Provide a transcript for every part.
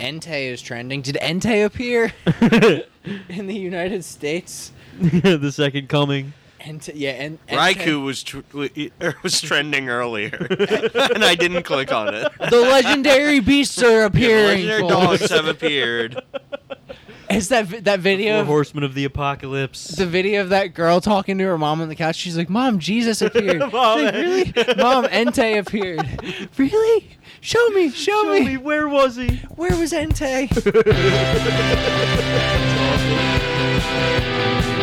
Entei is trending. Did Entei appear in the United States? the second coming. Entei, yeah, and Raikou was tr- er, was trending earlier, and I didn't click on it. the legendary beasts are appearing. Legendary folks. dogs have appered. Is that vi- that video? Four of- horsemen of the apocalypse. the video of that girl talking to her mom on the couch. She's like, "Mom, Jesus appeared." Mom. like, really? Mom, Entei appeared. Really? Show me, show, Show me. me, where was he? Where was Entei?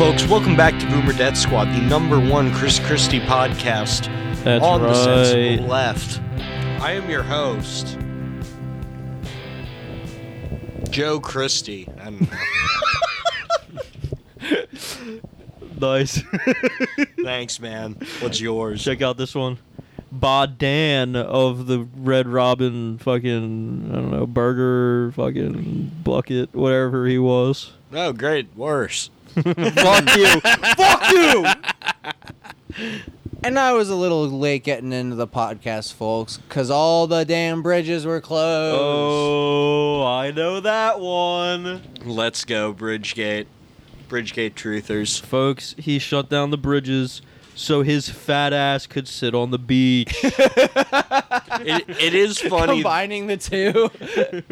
Folks, welcome back to Boomer Death Squad, the number one Chris Christie podcast That's on the right. sensible left. I am your host, Joe Christie. Nice. Thanks, man. What's yours? Check out this one. Badan of the Red Robin fucking I don't know burger fucking bucket whatever he was. Oh, great. Worse. Fuck you. Fuck you. and I was a little late getting into the podcast, folks, because all the damn bridges were closed. Oh, I know that one. Let's go, Bridgegate. Bridgegate truthers. Folks, he shut down the bridges so his fat ass could sit on the beach. It, it is funny. Combining the two.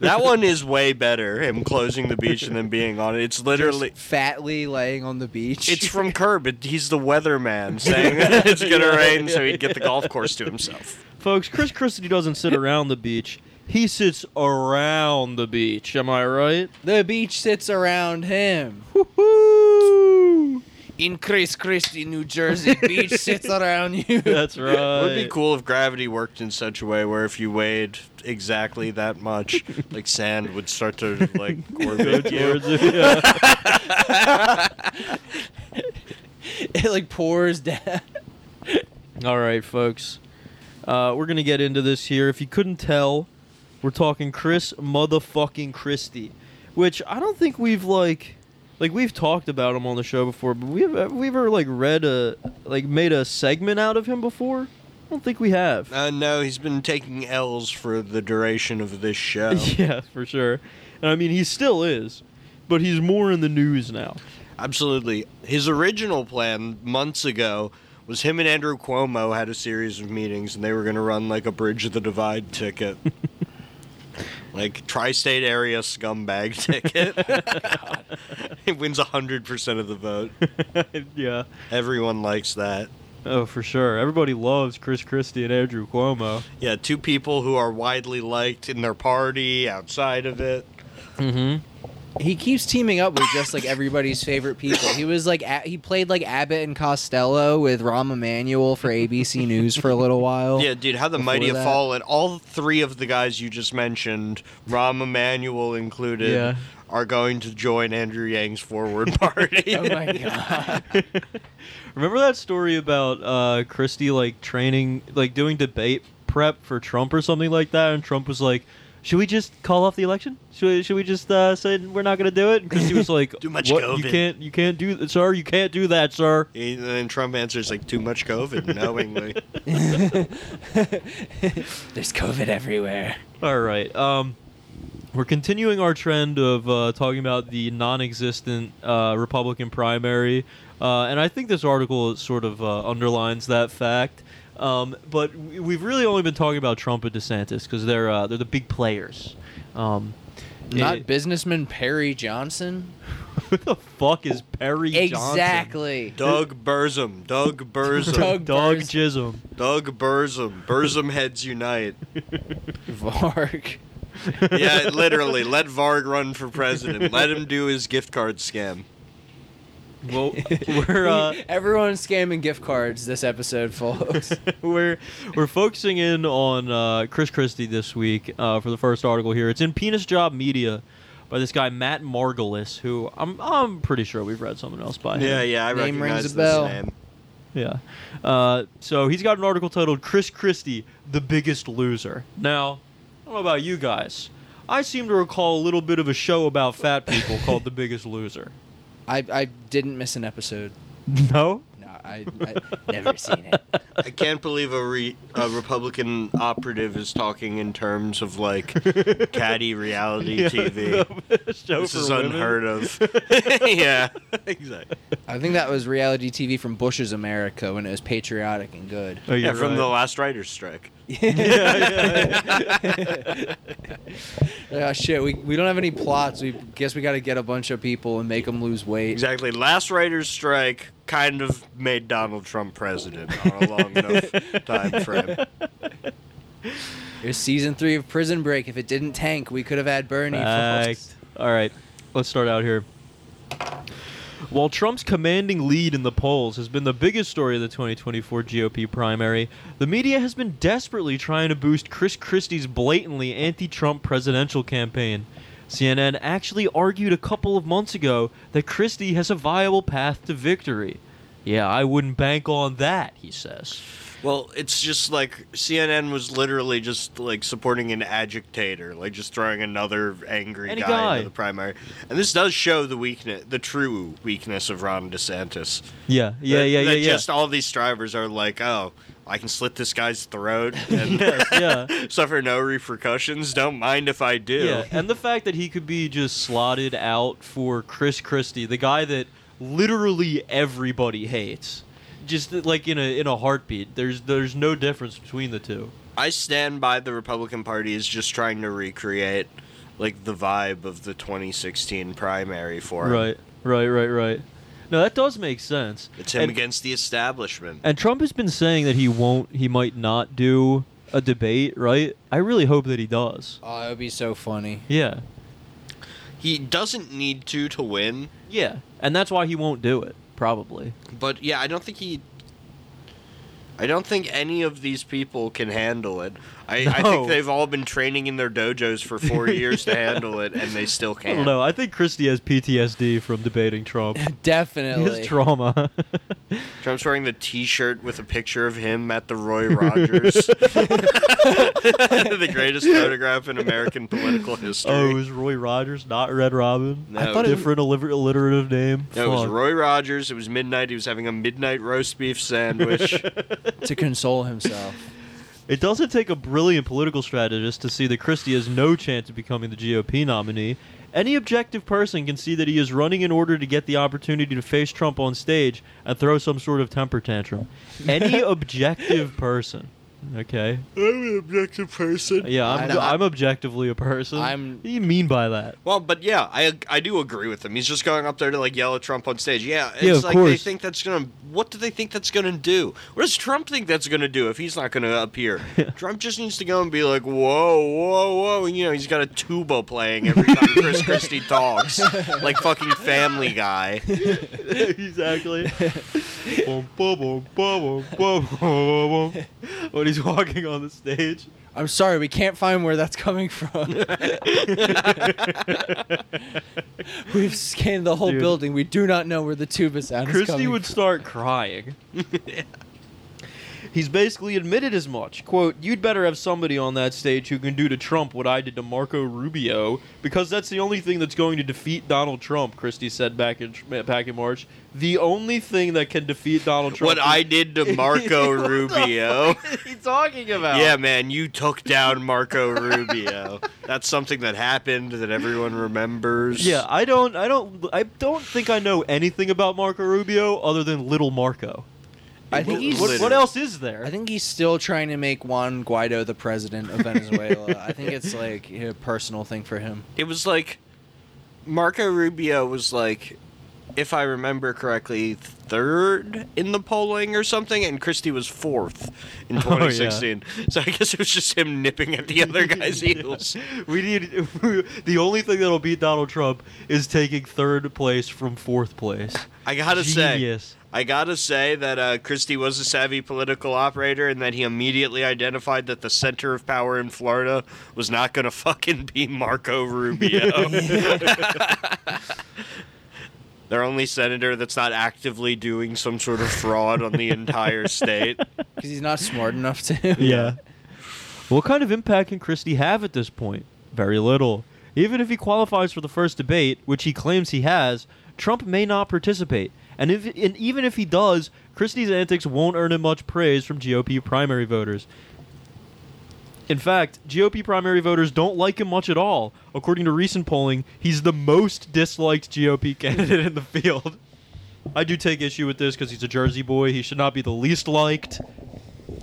That one is way better. Him closing the beach and then being on it. It's literally. fatly laying on the beach. It's from Curb. It, he's the weatherman saying it's gonna rain, so he'd get the golf course to himself. Folks, Chris Christie doesn't sit around the beach. He sits around the beach. Am I right? the beach sits around him. Woo! In Chris Christie, New Jersey, beach sits around you. That's right. It would be cool if gravity worked in such a way where if you weighed exactly that much, like sand would start to like orbit you. Towards it, it like pours down. All right, folks. Uh, we're gonna get into this here. If you couldn't tell, we're talking Chris motherfucking Christie, which I don't think we've like, like we've talked about him on the show before, but we've have we ever like read a like made a segment out of him before? I don't think we have. Uh, no, he's been taking L's for the duration of this show. yeah, for sure. And I mean, he still is, but he's more in the news now. Absolutely. His original plan months ago was him and Andrew Cuomo had a series of meetings and they were going to run like a Bridge of the Divide ticket. like tri state area scumbag ticket. it wins 100% of the vote. yeah. Everyone likes that. Oh, for sure. Everybody loves Chris Christie and Andrew Cuomo. Yeah, two people who are widely liked in their party, outside of it. Mm-hmm. He keeps teaming up with just like everybody's favorite people. He was like a- he played like Abbott and Costello with Rahm Emanuel for ABC News for a little while. Yeah, dude, how the mighty have that- fallen. All three of the guys you just mentioned, Rahm Emanuel included, Yeah. are going to join Andrew Yang's forward party. Oh my god. Remember that story about uh, Christie like training, like doing debate prep for Trump or something like that, and Trump was like, "Should we just call off the election? Should we, should we just uh, say we're not going to do it?" And Christie was like, Too much "What? You can't, you can't do that, sir. You can't do that, sir." and then Trump answers like too much COVID, knowingly. There's COVID everywhere. All right. Um, we're continuing our trend of uh, talking about the non-existent uh, Republican primary, uh, and I think this article sort of uh, underlines that fact. Um, but we- we've really only been talking about Trump and DeSantis because they're uh, they're the big players. Um, Not it- businessman Perry Johnson. who the fuck is Perry Johnson? Exactly. Doug Burzum. Doug Burzum. Doug Dog Burz- Jism. Doug Burzum. Burzum heads unite. Varg. Yeah, literally. Let Varg run for president. Let him do his gift card scam. Well, we're uh, Everyone's scamming gift cards this episode, folks. we're we're focusing in on uh, Chris Christie this week uh, for the first article here. It's in Penis Job Media by this guy Matt Margolis, who I'm I'm pretty sure we've read someone else by him. Yeah, yeah, I Name recognize rings a this bell. name. Yeah. Uh, so he's got an article titled "Chris Christie, the Biggest Loser." Now, I don't know about you guys. I seem to recall a little bit of a show about fat people called "The Biggest Loser." I, I didn't miss an episode. No. No, I, I never seen it. I can't believe a, re- a Republican operative is talking in terms of like catty reality Yeah, TV. the show This for is women. unheard of. yeah, exactly. I think that was reality TV from Bush's America when it was patriotic and good. Oh, Yeah, you're from right. the last writer's strike. Ah, shit, we, we don't have any plots. We guess we got to get a bunch of people and make them lose weight. Exactly. Last writer's strike kind of made Donald Trump president on a long enough time frame. It was season three of Prison Break. If it didn't tank, we could have had Bernie. Fact. All right, let's start out here. While Trump's commanding lead in the polls has been the biggest story of the 2024 GOP primary, the media has been desperately trying to boost Chris Christie's blatantly anti Trump presidential campaign. CNN actually argued a couple of months ago that Christie has a viable path to victory. Yeah, I wouldn't bank on that, he says. Well, it's just like CNN was literally just like supporting an agitator, like just throwing another angry guy, guy. into the primary. And this does show the weakness, the true weakness of Ron DeSantis. Yeah, yeah, That- yeah, yeah, that yeah. Just all these drivers are like, oh, I can slit this guy's throat and Yes, yeah. suffer no repercussions. Don't mind if I do. Yeah, and the fact that he could be just slotted out for Chris Christie, the guy that literally everybody hates, just like in a in a heartbeat. There's there's no difference between the two. I stand by the Republican Party is just trying to recreate like the vibe of the 2016 primary for him. Right, right, right, right. No, that does make sense. It's him and, against the establishment. and Trump has been saying that he won't, he might not do a debate, right? I really hope that he does. Oh, it would be so funny. Yeah, He doesn't need to to win, yeah, and that's why he won't do it. Probably. but yeah, I don't think he. I don't think any of these people can handle it. I, I think they've all been training in their dojos for four years to handle it, and they still can't. don't know. I think Christie has PTSD from debating Trump. Definitely. His trauma. Trump's wearing the T-shirt with a picture of him at the Roy Rogers, the greatest photograph in American political history. Oh, it was Roy Rogers, not Red Robin. No, I thought it was- different alliter- alliterative name. No, it was Roy Rogers. It was midnight. He was having a midnight roast beef sandwich. to console himself. It doesn't take a brilliant political strategist to see that Christie has no chance of becoming the GOP nominee. Any objective person can see that he is running in order to get the opportunity to face Trump on stage and throw some sort of temper tantrum. Any objective person. Okay. I'm an objective person. Yeah, I'm, I'm- I'm objectively a person. I'm- What do you mean by that? Well, but yeah, I I do agree with him. He's just going up there to like yell at Trump on stage. Yeah, it's Yeah, of like they think that's gonna. What do they think that's gonna do? What does Trump think that's gonna do if he's not gonna appear? Trump just needs to go and be like, whoa, whoa, whoa. And, you know, he's got a tuba playing every time Chris Christie talks, like fucking Family Guy. exactly. Boom, boom, boom, boom, boom, boom, boom, boom. when he's walking on the stage. I'm sorry, we can't find where that's coming from. We've scanned the whole Dude. building. We do not know where the tuba sound is Christie coming would from. start crying. He's basically admitted as much. Quote, you'd better have somebody on that stage who can do to Trump what I did to Marco Rubio, because that's the only thing that's going to defeat Donald Trump, Christie said back in back in March. The only thing that can defeat Donald Trump. What is- I did to Marco What Rubio. fuck is he talking about? Yeah, man, you took down Marco Rubio. That's something that happened that everyone remembers. Yeah, I don't, I don't, I don't think I know anything about Marco Rubio other than Little Marco. I think he's. What, what else is there? I think he's still trying to make Juan Guaido the president of Venezuela. I think it's like a personal thing for him. It was like Marco Rubio was like, if I remember correctly, third in the polling or something, and Christie was fourth in Oh, yeah. 2016. So I guess it was just him nipping at the other guy's heels. we need the only thing that'll beat Donald Trump is taking third place from fourth place. I gotta say, Genius. I gotta say that uh, Christie was a savvy political operator, and that he immediately identified that the center of power in Florida was not gonna fucking be Marco Rubio. Their only senator that's not actively doing some sort of fraud on the entire state. Because he's not smart enough to. Yeah. what kind of impact can Christie have at this point? Very little. Even if he qualifies for the first debate, which he claims he has, Trump may not participate. And, if, and even if he does, Christie's antics won't earn him much praise from GOP primary voters. In fact, GOP primary voters don't like him much at all. According to recent polling, he's the most disliked GOP candidate in the field. I do take issue with this because he's a Jersey boy. He should not be the least liked,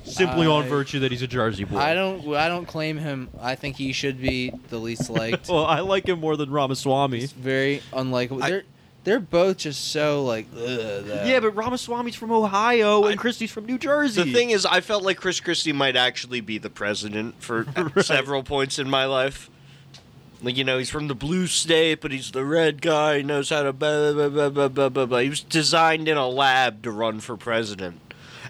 simply on virtue that he's a Jersey boy. I don't. I don't claim him. I think he should be the least liked. well, I like him more than Ramaswamy. He's very unlikable. I- they're they're both just so like. Ugh, though. Yeah, but Ramaswamy's from Ohio I- and Christie's from New Jersey. The thing is, I felt like Chris Christie might actually be the president for Right. several points in my life. Like, you know, he's from the blue state, but he's the red guy. He knows how to blah, blah, blah, blah, blah, blah, blah. He was designed in a lab to run for president.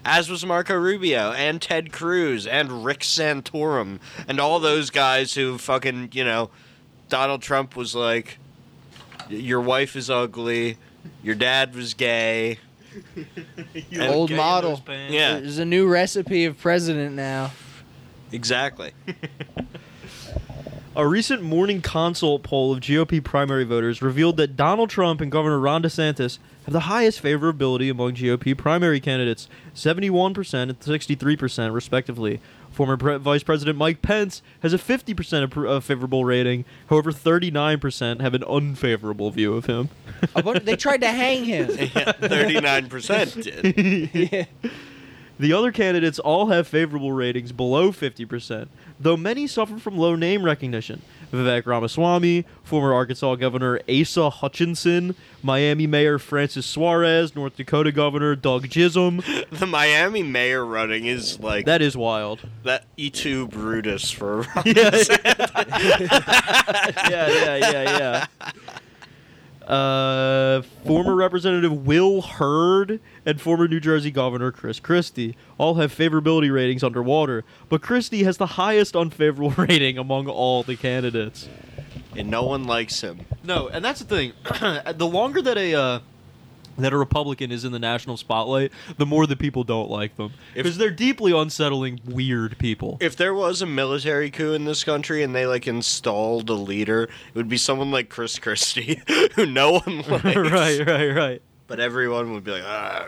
As was Marco Rubio and Ted Cruz and Rick Santorum and all those guys who fucking, you know, Donald Trump was like, your wife is ugly, your dad was gay. You And- Old gay model. Yeah. There's a new recipe of president now. Exactly. A recent morning consult poll of GOP primary voters revealed that Donald Trump and Governor Ron DeSantis have the highest favorability among GOP primary candidates 71% and 63%, respectively. Former Pre- Vice President Mike Pence has a 50% appro- uh, favorable rating, however, 39% have an unfavorable view of him. A they tried to hang him. Yeah, 39% did. yeah. The other candidates all have favorable ratings below 50%, though many suffer from low name recognition. Vivek Ramaswamy, former Arkansas Governor Asa Hutchinson, Miami Mayor Francis Suarez, North Dakota Governor Doug Chisholm. The Miami mayor running is like That is wild. that Et tu Brutus for Yeah, yeah, yeah, yeah, yeah. Uh, former Representative Will Hurd and former New Jersey Governor Chris Christie all have favorability ratings underwater, but Christie has the highest unfavorable rating among all the candidates. and no one likes him. No, and that's the thing. the longer that a uh, that a Republican is in the national spotlight, the more the people don't like them because they're deeply unsettling, weird people. If there was a military coup in this country and they like installed a leader, it would be someone like Chris Christie, who no one likes. right, right, right. But everyone would be like, ah,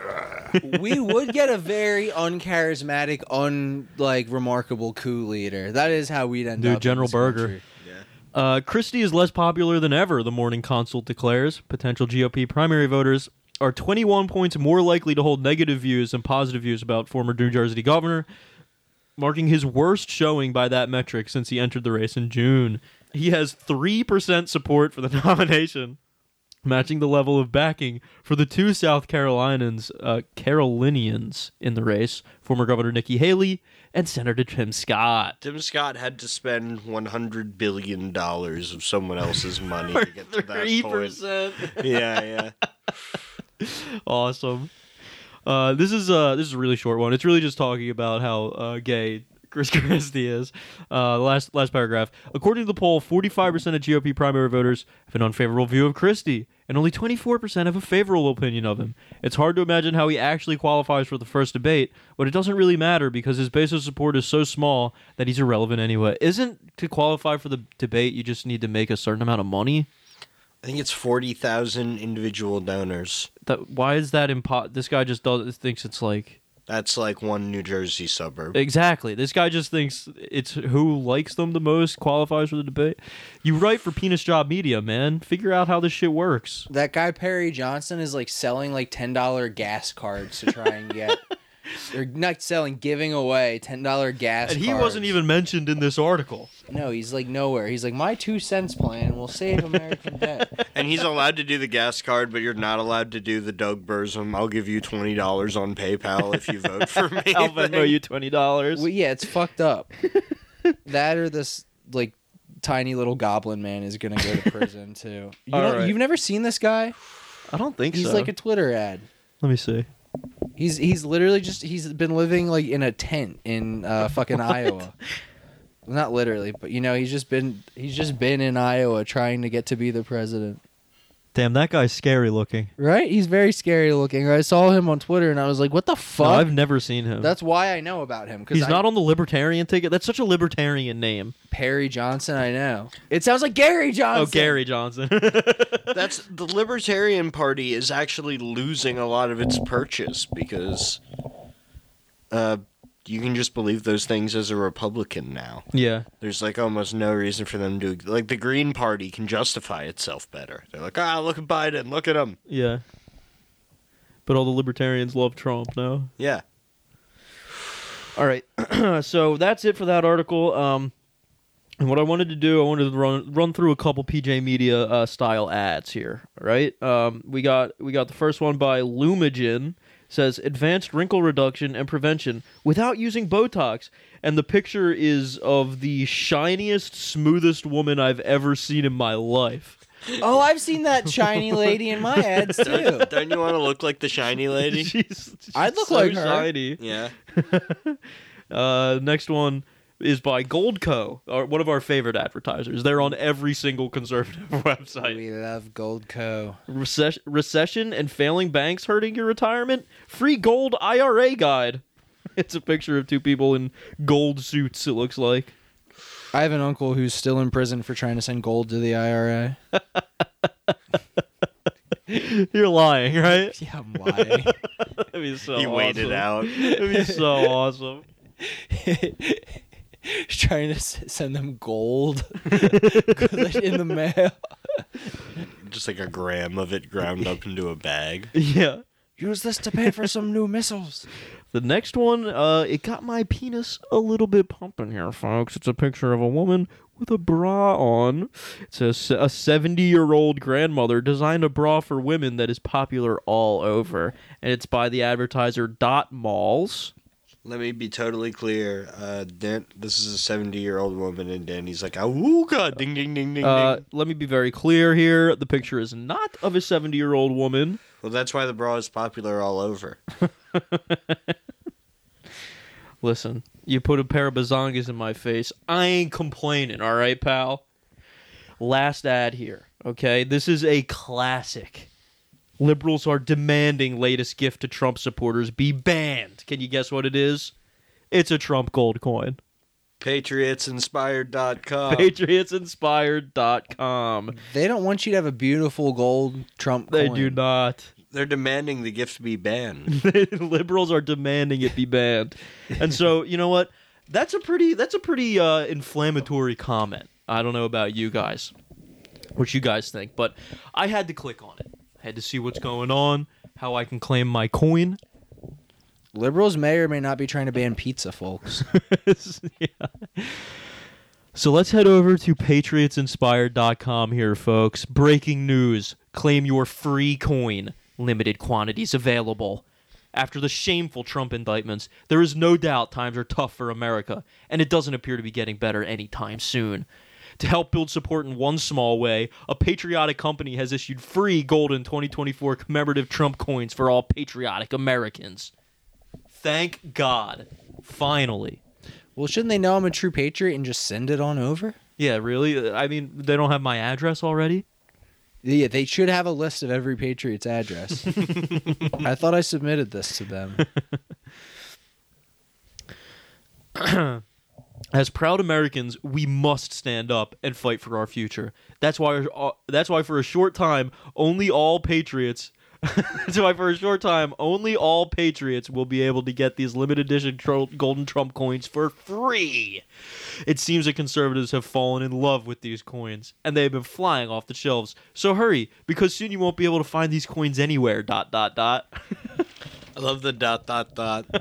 ah." we would get a very uncharismatic, un like remarkable coup leader. That is how we'd end Dude, up. in General this Berger. country. yeah. Uh, Christie is less popular than ever, the Morning Consult declares. Potential GOP primary voters are 21 points more likely to hold negative views than positive views about former New Jersey governor, marking his worst showing by that metric since he entered the race in June. He has 3% support for the nomination, matching the level of backing for the two South Carolinians, uh, Carolinians in the race, former Governor Nikki Haley and Senator Tim Scott. Tim Scott had to spend one hundred billion dollars of someone else's money to get to that Three point. percent. Yeah, yeah. awesome. Uh, this is uh, this is a really short one. It's really just talking about how uh, gay Chris Christie is. Uh, last last paragraph. According to the poll, 45% of GOP primary voters have an unfavorable view of Christie, and only 24% have a favorable opinion of him. It's hard to imagine how he actually qualifies for the first debate, but it doesn't really matter because his base of support is so small that he's irrelevant anyway. Isn't to qualify for the debate you just need to make a certain amount of money? I think it's forty thousand individual donors. That why is that impo- This guy just does thinks it's like That's like one New Jersey suburb. Exactly. This guy just thinks it's who likes them the most qualifies for the debate. You write for Penis Job Media, man. Figure out how this shit works. That guy Perry Johnson is like selling like ten dollar gas cards to try and get. They're not selling, giving away ten dollar gas. And he cards. wasn't even mentioned in this article. No, he's like nowhere. He's like my two cents plan will save America from debt. And he's allowed to do the gas card, but you're not allowed to do the Doug Burzum. I'll give you twenty dollars on PayPal if you vote for me. I'll Venmo you twenty dollars. Well, yeah, it's fucked up. that or this like tiny little goblin man is gonna go to prison too. You don't, right. You've never seen this guy? I don't think He's so. like a Twitter ad. Let me see. He's he's literally just he's been living like in a tent in uh, fucking Iowa. Not literally, but you know he's just been he's just been in Iowa trying to get to be the president. Damn, that guy's scary looking. Right? He's very scary looking. I saw him on Twitter and I was like, "What the No, fuck?" I've never seen him. That's why I know about him because He's not on the libertarian ticket. That's such a libertarian name. Perry Johnson. I know. It sounds like Gary Johnson. Oh, Gary Johnson. That's the Libertarian Party is actually losing a lot of its purchase because uh, you can just believe those things as a Republican now. yeah. There's like almost no reason for them to like the Green Party can justify itself better. They're like, ah, look at Biden, look at him. Yeah. But all the libertarians love Trump now. Yeah. All right. so that's it for that article. Um, and what I wanted to do, I wanted to run run through a couple PJ Media uh, style ads here. all Right. Um, we got we got the first one by Lumagen. Says advanced wrinkle reduction and prevention without using Botox, and the picture is of the shiniest, smoothest woman I've ever seen in my life. Oh, I've seen that shiny lady in my ads too. Don't, don't you want to look like the shiny lady? she's, she's I'd look so like her. shiny. Yeah. Uh, next one is by Goldco, our, one of our favorite advertisers. They're on every single conservative website. We love Goldco. Recess- recession and failing banks hurting your retirement? Free gold IRA guide. It's a picture of two people in gold suits, it looks like. I have an uncle who's still in prison for trying to send gold to the IRA. You're lying, right? Yeah, I'm lying. That'd be so. He waited out. That'd be so awesome. trying to send them gold in the mail. Just like a gram of it ground up into a bag. Yeah. Use this to pay for some new missiles. The next one, uh, it got my penis a little bit pumping here, folks. It's a picture of a woman with a bra on. It says a 70 year old grandmother designed a bra for women that is popular all over. And it's by the advertiser Dot Malls. Let me be totally clear. Uh, Dan, this is a 70 year old woman, and Danny's like, Awooga! Ding, ding, ding, ding, Uh, ding. let me be very clear here. The picture is not of a 70 year old woman. Well, that's why the bra is popular all over. Listen, you put a pair of bazongas in my face. I ain't complaining, all right, pal? Last ad here, okay? This is a classic. Liberals are demanding latest gift to Trump supporters be banned. Can you guess what it is? It's a Trump gold coin. PatriotsInspired.com. PatriotsInspired.com. They don't want you to have a beautiful gold Trump They coin. do not. They're demanding the gift be banned. liberals are demanding it be banned and so you know what that's a pretty that's a pretty uh, inflammatory comment i don't know about you guys what you guys think but i had to click on it i had to see what's going on how i can claim my coin Liberals may or may not be trying to ban pizza, folks. Yeah. So let's head over to patriotsinspired.com here, folks. Breaking news. Claim your free coin. Limited quantities available. After the shameful Trump indictments, there is no doubt times are tough for America, and it doesn't appear to be getting better anytime soon. To help build support in one small way, a patriotic company has issued free golden 2024 commemorative Trump coins for all patriotic Americans. Thank God. Finally. well, shouldn't they know I'm a true patriot and just send it on over? Yeah, really? I mean, they don't have my address already? Yeah, they should have a list of every patriot's address. I thought I submitted this to them. As proud Americans, we must stand up and fight for our future. That's why uh, that's why for a short time, only all patriots That's why for a short time, only all patriots will be able to get these limited edition tro- golden Trump coins for free. It seems that conservatives have fallen in love with these coins, and they've been flying off the shelves. So hurry, because soon you won't be able to find these coins anywhere. Dot dot dot. I love the dot dot dot.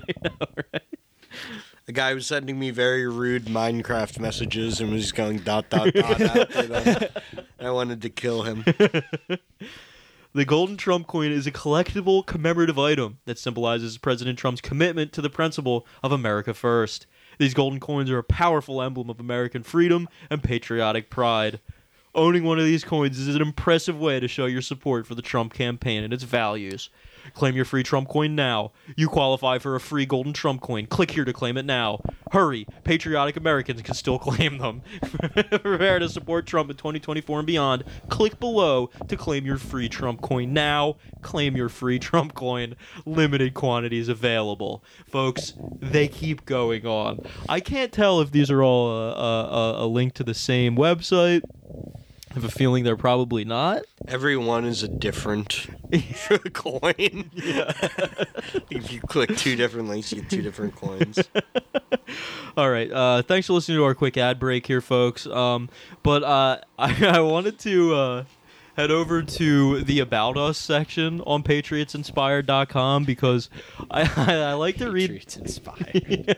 The guy was sending me very rude Minecraft messages and was going dot dot dot after them. I wanted to kill him. The Golden Trump coin is a collectible commemorative item that symbolizes President Trump's commitment to the principle of America First. These golden coins are a powerful emblem of American freedom and patriotic pride. Owning one of these coins is an impressive way to show your support for the Trump campaign and its values. Claim your free Trump coin now. You qualify for a free golden Trump coin. Click here to claim it now. Hurry. Patriotic Americans can still claim them. Prepare to support Trump in 2024 and beyond. Click below to claim your free Trump coin now. Claim your free Trump coin. Limited quantities available. Folks, they keep going on. I can't tell if these are all a, a, a link to the same website. I have a feeling they're probably not. Every one is a different coin. Yeah. if you click two different links, you get two different coins. All right. Uh, thanks for listening to our quick ad break here, folks. Um, but uh, I, I wanted to uh, head over to the About Us section on PatriotsInspired.com because I, I, I like to read. Patriots inspired.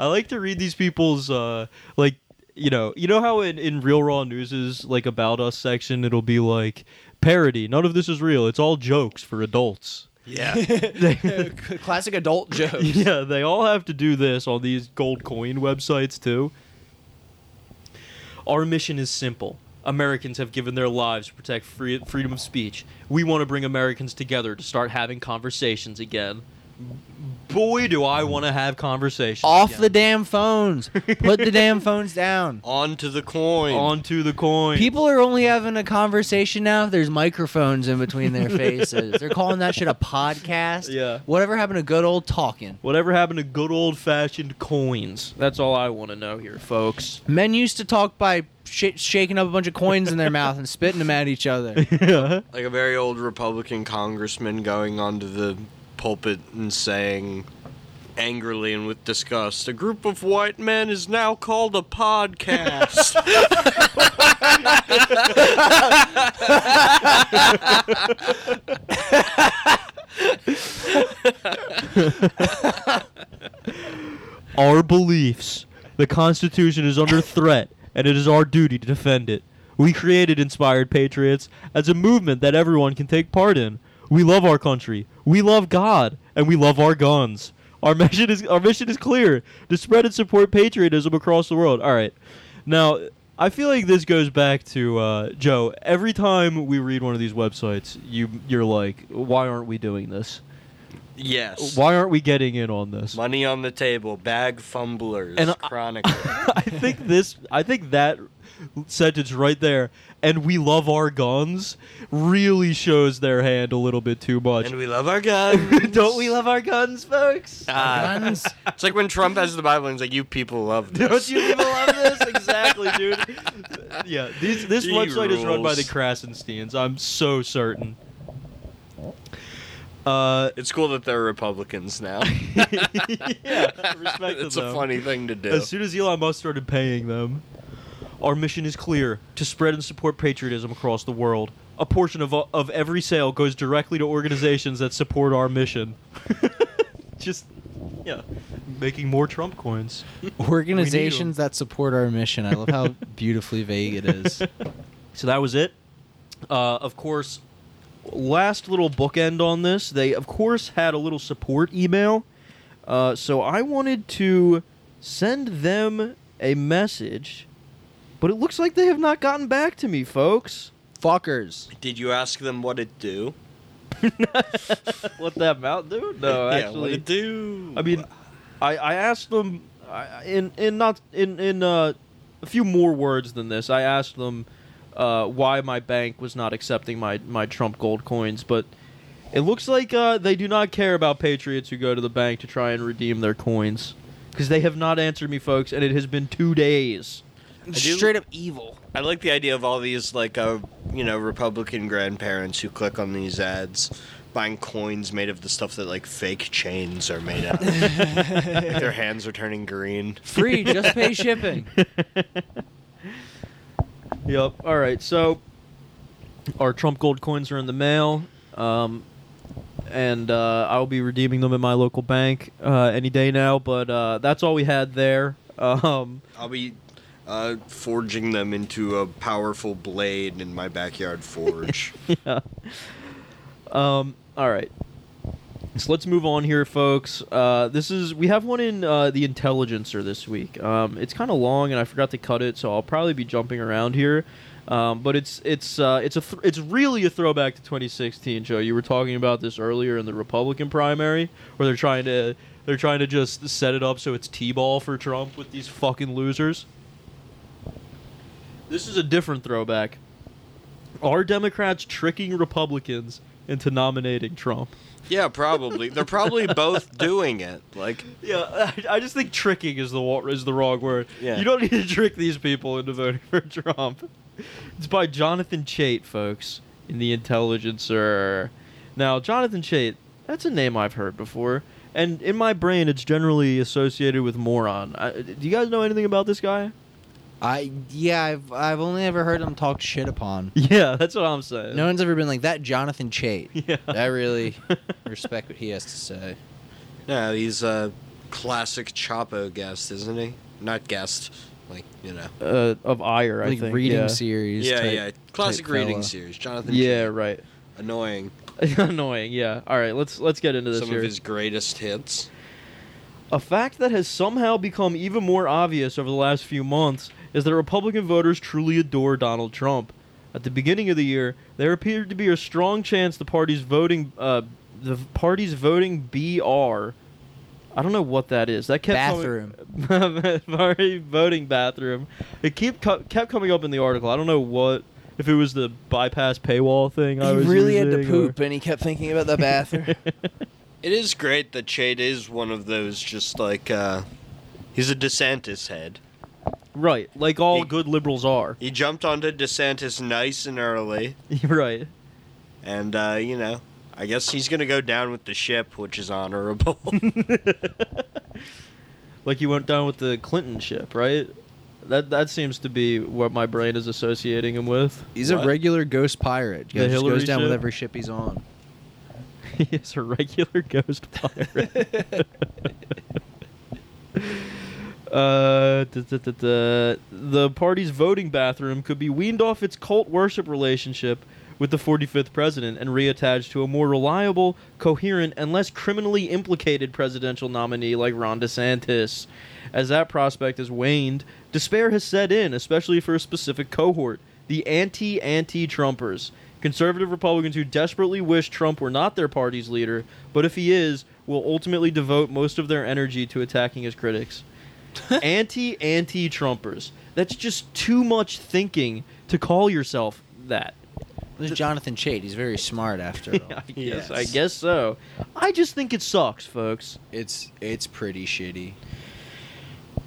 I like to read these people's uh, like you know you know how in, in Real Raw News's like About Us section it'll be like parody. None of this is real. It's all jokes for adults. Yeah. Classic adult jokes. Yeah, they all have to do this on these gold coin websites too. Our mission is simple. Americans have given their lives to protect free, freedom of speech. We want to bring Americans together to start having conversations again. Boy, do I want to have conversations. Off again. the damn phones. Put the damn phones down. Onto the coin. onto the coin. People are only having a conversation now if there's microphones in between their faces. They're calling that shit a podcast. Yeah. Whatever happened to good old talking? Whatever happened to good old fashioned coins? That's all I want to know here, folks. Men used to talk by sh- shaking up a bunch of coins in their mouth and spitting them at each other. yeah. like a very old Republican congressman going onto the pulpit and saying angrily and with disgust, a group of white men is now called a podcast. our beliefs. The Constitution is under threat, and it is our duty to defend it. We created Inspired Patriots as a movement that everyone can take part in. We love our country, we love God, and we love our guns. Our mission is our mission is clear: to spread and support patriotism across the world. All right, now I feel like this goes back to uh, Joe. Every time we read one of these websites, you you're like, why aren't we doing this? yes. Why aren't we getting in on this? Money on the table, bag fumblers, And I- I think this. I think that sentence right there, and we love our guns, really shows their hand a little bit too much. and we love our guns. Don't we love our guns, folks? Ah. Guns. It's like when Trump has the Bible and he's like, "You people love this." Don't you people love this? Exactly, dude. Yeah, these, this He website is run by the rules. Krassensteins. I'm so certain. Uh, It's cool that they're Republicans now. yeah, respect to it's a funny thing to do. As soon as Elon Musk started paying them, our mission is clear: to spread and support patriotism across the world. A portion of of every sale goes directly to organizations that support our mission. Just, yeah, making more Trump coins. Organizations that support our mission. I love how beautifully vague it is. So that was it. Uh, of course, last little bookend on this. They, of course, had a little support email. Uh, so I wanted to send them a message, but it looks like they have not gotten back to me, folks. Fuckers. Did you ask them what it do? what that mount do? No, yeah, actually, what it do? I mean, I, I asked them I, in in not in in uh, a few more words than this. I asked them uh, why my bank was not accepting my my Trump gold coins, but it looks like uh, they do not care about patriots who go to the bank to try and redeem their coins because they have not answered me, folks, and it has been two days. Do- Straight up evil. I like the idea of all these like uh, you know Republican grandparents who click on these ads, buying coins made of the stuff that like fake chains are made of. like their hands are turning green. Free, just pay shipping. Yep. All right. So our Trump gold coins are in the mail, um, and uh, I'll be redeeming them in my local bank uh, any day now. But uh, that's all we had there. Um, I'll be uh, forging them into a powerful blade in my backyard forge. yeah. Um, all right. So let's move on here, folks. Uh, this is we have one in uh, the Intelligencer this week. Um, it's kind of long, and I forgot to cut it, so I'll probably be jumping around here. Um, but it's it's uh, it's a th- it's really a throwback to 2016, Joe. You were talking about this earlier in the Republican primary, where they're trying to they're trying to just set it up so it's t-ball for Trump with these fucking losers. This is a different throwback. Are Democrats tricking Republicans into nominating Trump? Yeah, probably. They're probably both doing it. Like, Yeah, I, I just think tricking is the is the wrong word. Yeah. You don't need to trick these people into voting for Trump. It's by Jonathan Chait, folks, in the Intelligencer. Now, Jonathan Chait, that's a name I've heard before, and in my brain, it's generally associated with moron. I, do you guys know anything about this guy? I yeah, I've I've only ever heard him talk shit upon. Yeah, that's what I'm saying. No one's ever been like that. Jonathan Chait. Yeah. I really respect what he has to say. no, he's a classic Chapo guest, isn't he? Not guest, like you know. uh, of ire, I like think. reading yeah. series. yeah, type- yeah, classic reading fella. series. Jonathan. Yeah, Chait. right. Annoying. Annoying. Yeah. All right. Let's let's get into this Some here. of his greatest hits. A fact that has somehow become even more obvious over the last few months is that Republican voters truly adore Donald Trump. At the beginning of the year, there appeared to be a strong chance the party's voting, uh, the party's voting BR. I don't know what that is. That kept Bathroom. Coming, party voting bathroom. It kept co- kept coming up in the article. I don't know what if it was the bypass paywall thing. I He was really had to using, or- poop, and he kept thinking about the bathroom. It is great that Chait is one of those just like uh he's a DeSantis head. Right, like all He- good liberals are. He jumped onto DeSantis nice and early, right. and uh, you know, I guess he's gonna go down with the ship, which is honorable. like you went down with the Clinton ship, right? That that seems to be what my brain is associating him with. He's What? a regular ghost pirate. The He just Hillary goes down with ship? every ship he's on. he is a regular ghost pirate. Uh, the party's voting bathroom could be weaned off its cult worship relationship with the 45th president and reattached to a more reliable, coherent, and less criminally implicated presidential nominee like Ron DeSantis. As that prospect has waned, despair has set in, especially for a specific cohort the anti anti Trumpers. Conservative Republicans who desperately wish Trump were not their party's leader, but if he is, will ultimately devote most of their energy to attacking his critics. anti anti Trumpers. That's just too much thinking to call yourself that. There's Jonathan Chait. He's very smart after all. I guess Yes. I guess so. I just think it sucks, folks. It's it's pretty shitty.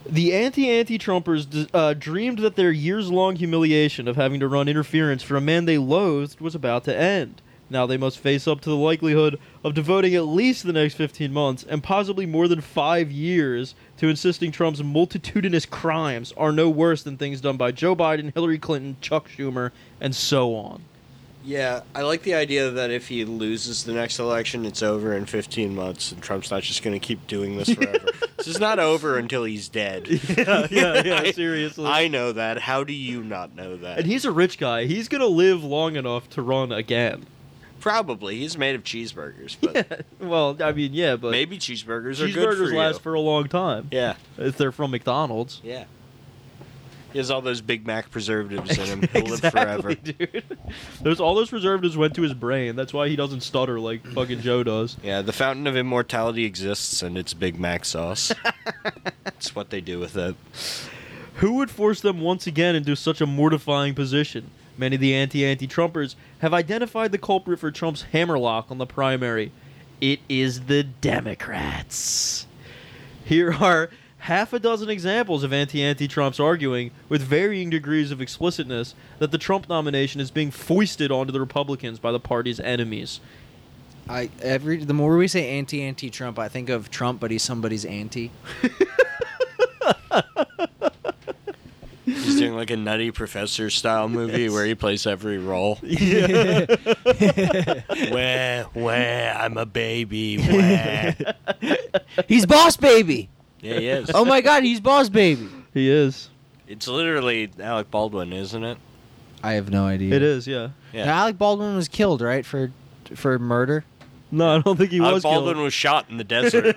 The anti-anti Trumpers uh, dreamed that their years-long humiliation of having to run interference for a man they loathed was about to end. Now they must face up to the likelihood of devoting at least the next 15 months and possibly more than five years to insisting Trump's multitudinous crimes are no worse than things done by Joe Biden, Hillary Clinton, Chuck Schumer, and so on. yeah, I like the idea that if he loses the next election, it's over in 15 months, and Trump's not just gonna keep doing this forever. this is not over until he's dead. yeah, yeah, yeah, I- seriously. I know that. How do you not know that? and he's a rich guy. He's going to live long enough to run again. Probably. He's made of cheeseburgers, but Yeah. Well, I mean, yeah, but maybe cheeseburgers, are good for cheeseburgers you. last for a long time. yeah, If they're from McDonald's. yeah. He has all those Big Mac preservatives in him. He'll live forever. dude. There's all those preservatives went to his brain. That's why he doesn't stutter like fucking Joe does. Yeah, the fountain of immortality exists, and it's Big Mac sauce. It's what they do with it. Who would force them once again into such a mortifying position? Many of the anti-anti Trumpers have identified the culprit for Trump's hammerlock on the primary. It is the Democrats. Here are half a dozen examples of anti-anti Trumps arguing, with varying degrees of explicitness, that the Trump nomination is being foisted onto the Republicans by the party's enemies. I every the more we say anti anti Trump, I think of Trump, but he's somebody's auntie. He's doing like a Nutty Professor style movie where he plays every role. Yeah. where, where, I'm a baby. Where. he's boss baby. Yeah, he is. Oh my god, he's boss baby. he is. It's literally Alec Baldwin, isn't it? I have no idea. It is, yeah. Yeah. Now, Alec Baldwin was killed, right, for for murder. No, I don't think he Alec was Baldwin killed. was shot in the desert.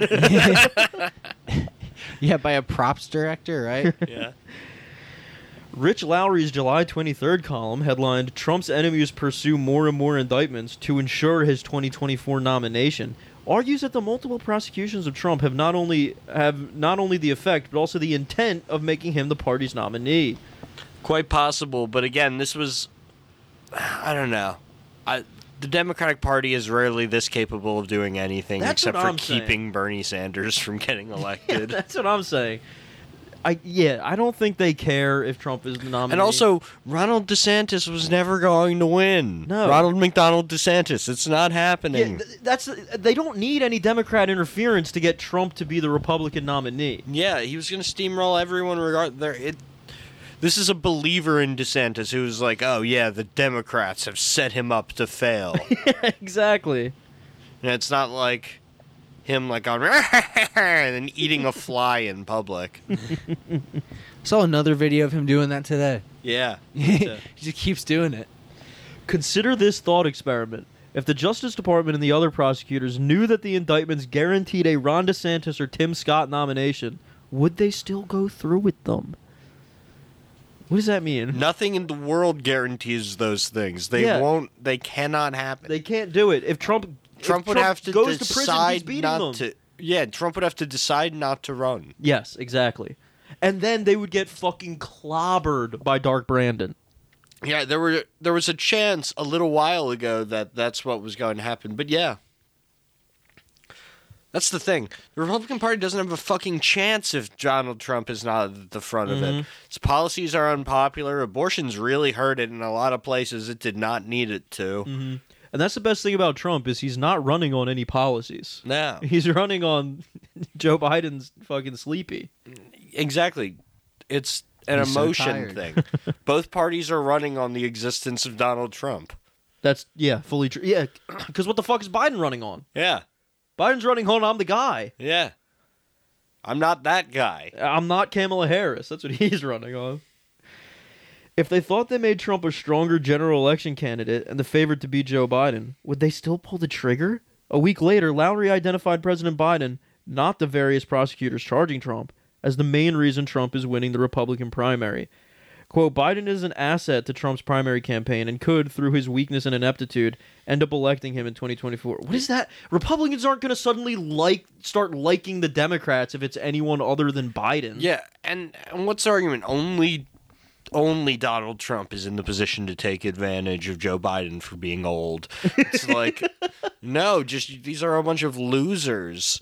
Yeah, by a props director, right? yeah. Rich Lowry's July 23rd column headlined Trump's enemies pursue more and more indictments to ensure his 2024 nomination. Argues that the multiple prosecutions of Trump have not only have not only the effect but also the intent of making him the party's nominee. Quite possible, but again, this was I don't know. I the Democratic Party is rarely this capable of doing anything That's except for saying. keeping Bernie Sanders from getting Yeah, elected. that's what I'm saying. I yeah, I don't think they care if Trump is the nominee. and also, Ronald DeSantis was never going to win. No. Ronald McDonald DeSantis. It's not yeah, happening. th- that's they don't need any Democrat interference to get Trump to be the Republican nominee. Yeah, he was going to steamroll everyone. Regard there, it. This is a believer in DeSantis who's like, oh yeah, the Democrats have set him up to fail. exactly. and it's not like him like on and then eating a fly in public. Saw another video of him doing that today. Yeah. he just keeps doing it. Consider this thought experiment. If the Justice Department and the other prosecutors knew that the indictments guaranteed a Ron DeSantis or Tim Scott nomination, would they still go through with them? What does that mean? Nothing in the world guarantees those things. They Yeah. won't. They cannot happen. They can't do it. If Trump if Trump would have to goes to prison, he's decide beating not them. to. Yeah, Trump would have to decide not to run. Yes, exactly. And then they would get fucking clobbered by Dark Brandon. Yeah, there were there was a chance a little while ago that that's what was going to happen, but yeah. That's the thing. The Republican Party doesn't have a fucking chance if Donald Trump is not at the front of it. Its policies are unpopular. Abortion's really hurt it in a lot of places it did not need it to. Mm-hmm. And that's the best thing about Trump is he's not running on any policies. Now, He's running on Joe Biden's fucking sleepy. exactly. It's an He's so emotion tired. thing. Both parties are running on the existence of Donald Trump. That's yeah, fully true. Yeah, because what the fuck is Biden running on? Yeah. Biden's running on I'm the guy. Yeah. I'm not that guy. I'm not Kamala Harris. That's what he's running on. If they thought they made Trump a stronger general election candidate and the favorite to beat Joe Biden, would they still pull the trigger? A week later, Lowry identified President Biden, not the various prosecutors charging Trump, as the main reason Trump is winning the Republican primary. Quote, Biden is an asset to Trump's primary campaign and could, through his weakness and ineptitude, end up electing him in 2024. What is that? Republicans aren't going to suddenly like start liking the Democrats if it's anyone other than Biden. Yeah, and, and what's the argument? Only only Donald Trump is in the position to take advantage of Joe Biden for being old. It's like no, just these are a bunch of losers.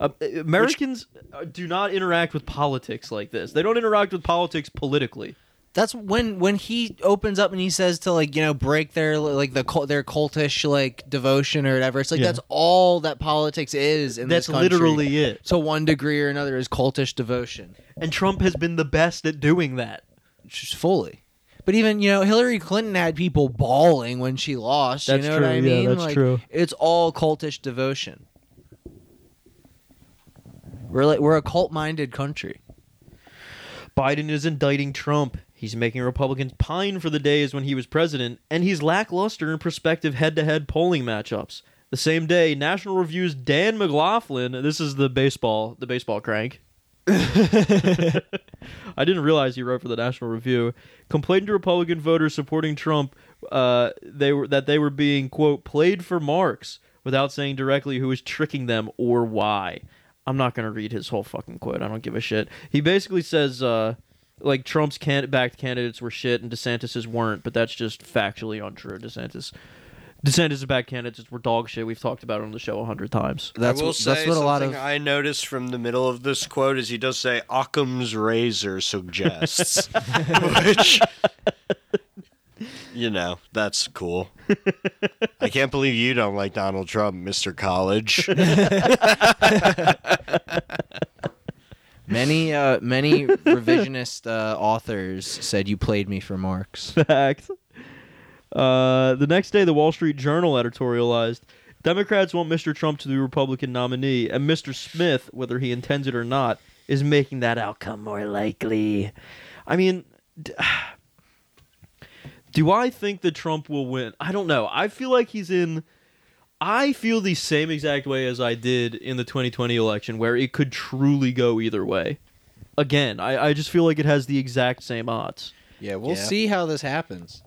Uh, Americans uh do not interact with politics like this. They don't interact with politics politically. That's when when he opens up and he says to like you know break their like the their cultish like devotion or whatever. It's like Yeah. that's all that politics is in That's this country. literally it. to one degree or another is cultish devotion, And Trump has been the best at doing that. Just fully. But even you know Hillary Clinton had people bawling when she lost. That's you know true, what I yeah, mean? that's Like, true. It's all cultish devotion. We're like we're a cult minded country. Biden is indicting Trump. He's making Republicans pine for the days when he was president, and he's lackluster in prospective head to head polling matchups. The same day, National Review's Dan McLaughlin, this is the baseball, the baseball crank. I didn't realize he wrote for the National Review. Complained to Republican voters supporting Trump uh, they were that they were being quote played for marks without saying directly who was tricking them or why. I'm not gonna read his whole fucking quote. I don't give a shit. He basically says uh, like Trump's can- backed candidates were shit and DeSantis's weren't, but that's just factually untrue. DeSantis. DeSantis' backed candidates were dog shit. We've talked about it on the show a hundred times. That's I will what, say that's what a lot of something I noticed from the middle of this quote is he does say Occam's razor suggests, which you know that's cool. I can't believe you don't like Donald Trump, Mister College. many uh, many revisionist uh, authors said you played me for marks. Fact. Uh, the next day, the Wall Street Journal editorialized Democrats want Mr. Trump to be Republican nominee, and Mr. Smith, whether he intends it or not, is making that outcome more likely. I mean, d- do I think that Trump will win? I don't know. I feel like he's in I feel the same exact way as I did in the 2020 election, where it could truly go either way. Again, I, I just feel like it has the exact same odds. Yeah, we'll Yeah. see how this happens.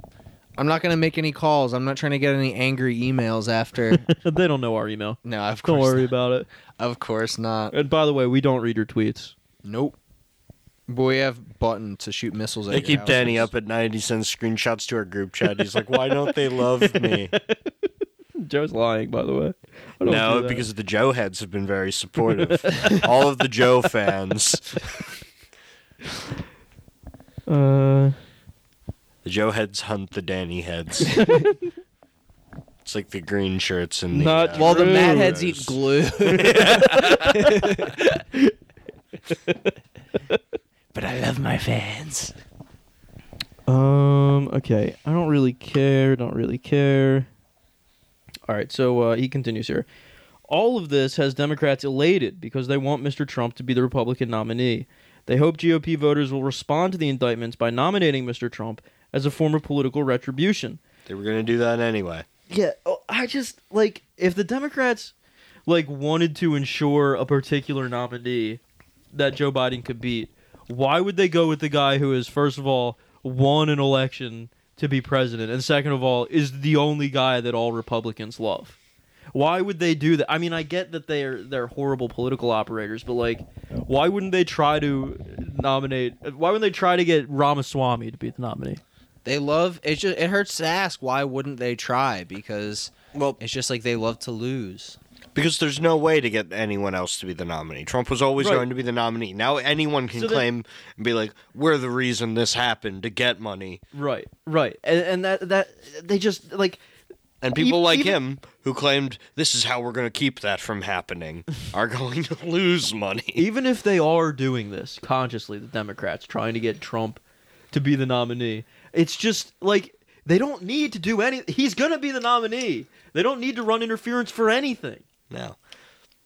I'm not gonna make any calls. I'm not trying to get any angry emails after. they don't know our email. no, of course. Don't worry not. about it. Of course not. And by the way, we don't read your tweets. Nope. But we have button to shoot missiles at They your keep Danny up at night. He sends screenshots to our group chat. He's like, "Why don't they love me?" Joe's lying, by the way. I don't No, that. because the Joe heads have been very supportive. All of the Joe fans, uh, the Joe heads hunt the Danny heads. it's like the green shirts and the. Not uh, Well, the True. mad heads eat glue. but I love my fans. Um. Okay. I don't really care. Don't really care. All right. So uh, he continues here. All of this has Democrats elated because they want Mr. Trump to be the Republican nominee. They hope GOP voters will respond to the indictments by nominating Mr. Trump as a form of political retribution. They were gonna do that anyway. Yeah, oh, I just like if the Democrats like wanted to ensure a particular nominee that Joe Biden could beat, why would they go with the guy who is first of all won an election to be president and second of all is the only guy that all Republicans love? Why would they do that? I mean, I get that they're they're horrible political operators, but like why wouldn't they try to nominate why wouldn't they try to get Ramaswamy to be the nominee? They love it. Just it hurts to ask why wouldn't they try? Because Well, it's just like they love to lose. because there's no way to get anyone else to be the nominee. Trump was always Right. going to be the nominee. Now anyone can So then- claim and be like, "We're the reason this happened to get money." Right, right. And, and that that they just like And people Ev- like even- him who claimed this is how we're going to keep that from happening are going to lose money. even if they are doing this consciously, the Democrats trying to get Trump to be the nominee, it's just like they don't need to do any. He's gonna be the nominee. They don't need to run interference for anything. No.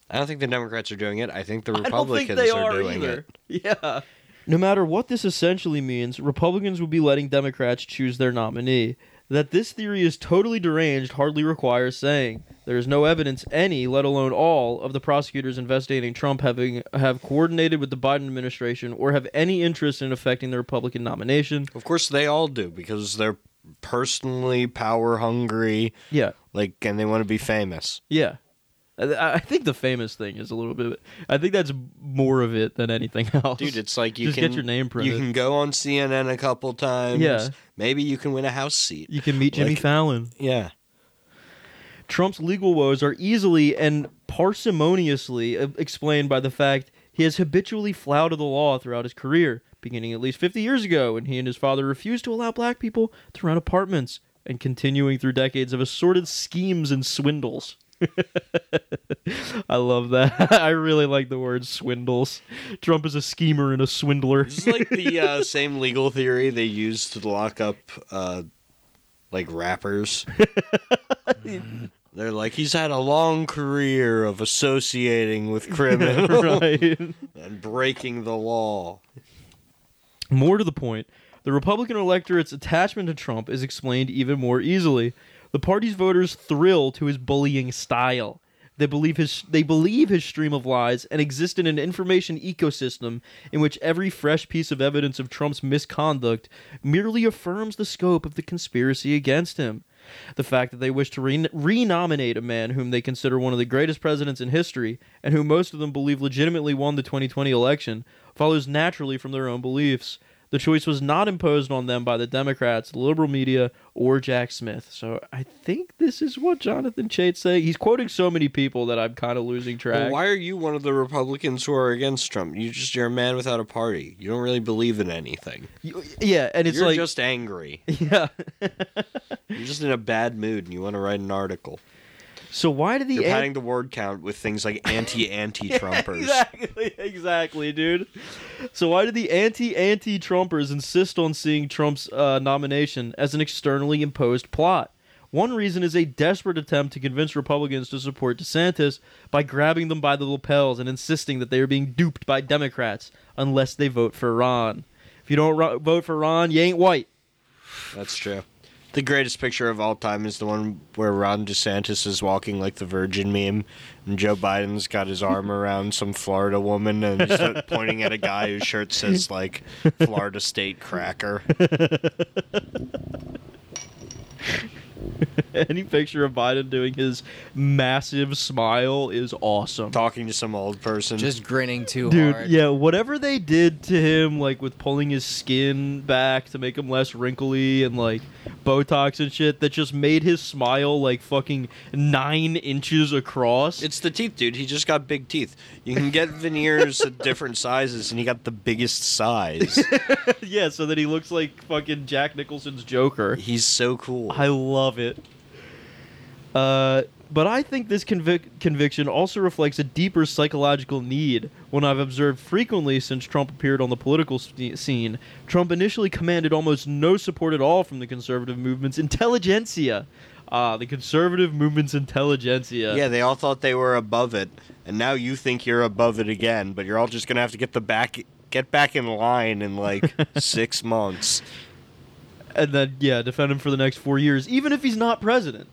I don't think the Democrats are doing it. I think the I don't Republicans think they are, are, doing either. it. Yeah. No matter what this essentially means, Republicans will be letting Democrats choose their nominee. That this theory is totally deranged hardly requires saying. There is no evidence any, let alone all, of the prosecutors investigating Trump having have coordinated with the Biden administration or have any interest in affecting the Republican nomination. Of course, they all do because they're personally power hungry, Yeah, like, and they want to be famous. yeah. I think the famous thing is a little bit. I think that's more of it than anything else. Dude, it's like you Just can get your name printed. You can go on CNN a couple times. Yeah. Maybe you can win a house seat. you can meet Jimmy Like- Fallon. Yeah. Trump's legal woes are easily and parsimoniously uh, explained by the fact he has habitually flouted the law throughout his career, beginning at least 50 years ago when he and his father refused to allow black people to rent apartments, and continuing through decades of assorted schemes and swindles. I love that. I really like the word swindles. Trump is a schemer and a swindler. This is like the uh, same legal theory they use to lock up, uh, like rappers. They're like, he's had a long career of associating with criminals right. and breaking the law. More to the point, the Republican electorate's attachment to Trump is explained even more easily. The party's voters thrill to his bullying style. They believe his they believe his stream of lies and exist in an information ecosystem in which every fresh piece of evidence of Trump's misconduct merely affirms the scope of the conspiracy against him. The fact that they wish to re- renominate a man whom they consider one of the greatest presidents in history and who most of them believe legitimately won the 2020 election follows naturally from their own beliefs. The choice was not imposed on them by the Democrats, the liberal media, or Jack Smith. So I think this is what Jonathan Chait's saying. He's quoting so many people that I'm kind of losing track. Well, why are you one of the Republicans who are against Trump? You just you're a man without a party. You don't really believe in anything. You- yeah, and it's you're like just angry. yeah. You're just in a bad mood and you want to write an article. So why did the You're an- the word count with things like anti anti Trumpers. exactly, exactly, dude. So why did the anti-anti Trumpers insist on seeing Trump's uh, nomination as an externally imposed plot? One reason is a desperate attempt to convince Republicans to support DeSantis by grabbing them by the lapels and insisting that they are being duped by Democrats unless they vote for Ron. If you don't ro- vote for Ron, you ain't white. That's true. The greatest picture of all time is the one where Ron DeSantis is walking like the Virgin meme, and Joe Biden's got his arm around some Florida woman and he's pointing at a guy whose shirt says like Florida State Cracker. Any picture of Biden doing his massive smile is awesome. Talking to some old person. Just grinning too hard. Dude, hard. yeah, whatever they did to him, like with pulling his skin back to make him less wrinkly and like Botox and shit, that just made his smile like fucking nine inches across. It's the teeth, dude. He just got big teeth. You can get veneers at different sizes, and he got the biggest size. yeah, so that he looks like fucking Jack Nicholson's Joker. He's so cool. I love it. Uh, but I think this convic- conviction also reflects a deeper psychological need. One I've observed frequently since Trump appeared on the political sce- scene. Trump initially commanded almost no support at all from the conservative movement's intelligentsia. Ah, the conservative movement's intelligentsia. yeah, they all thought they were above it, and now you think you're above it again. But you're all just gonna have to get the back, get back in line in like six months. and then yeah, defend him for the next four years, even if he's not president.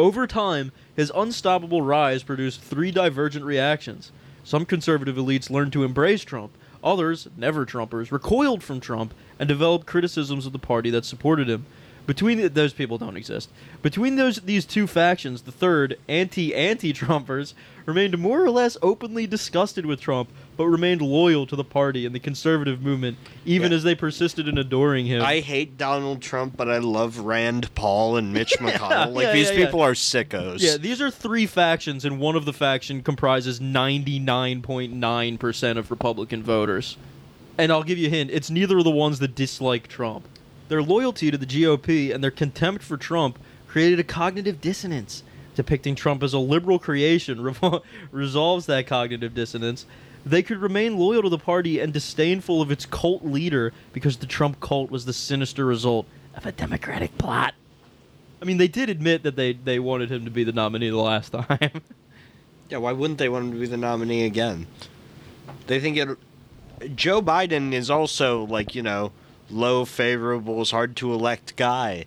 Over time, his unstoppable rise produced three divergent reactions. Some conservative elites learned to embrace Trump. Others, never Trumpers, recoiled from Trump and developed criticisms of the party that supported him. Between the, those people don't exist. Between those these two factions, the third, anti-anti-Trumpers, remained more or less openly disgusted with Trump, but remained loyal to the party and the conservative movement, even Yeah. as they persisted in adoring him. I hate Donald Trump, but I love Rand Paul and Mitch McConnell. Like yeah, these yeah, people are sickos. Yeah, these are three factions, and one of the faction comprises 99.9% of Republican voters. And I'll give you a hint it's neither of the ones that dislike Trump. Their loyalty to the GOP and their contempt for Trump created a cognitive dissonance. Depicting Trump as a liberal creation revol- resolves that cognitive dissonance. They could remain loyal to the party and disdainful of its cult leader because the Trump cult was the sinister result of a Democratic plot. I mean, they did admit that they, they wanted him to be the nominee the last time. Yeah, why wouldn't they want him to be the nominee again? They think it. Joe Biden is also like you know low favorables, hard to elect guy.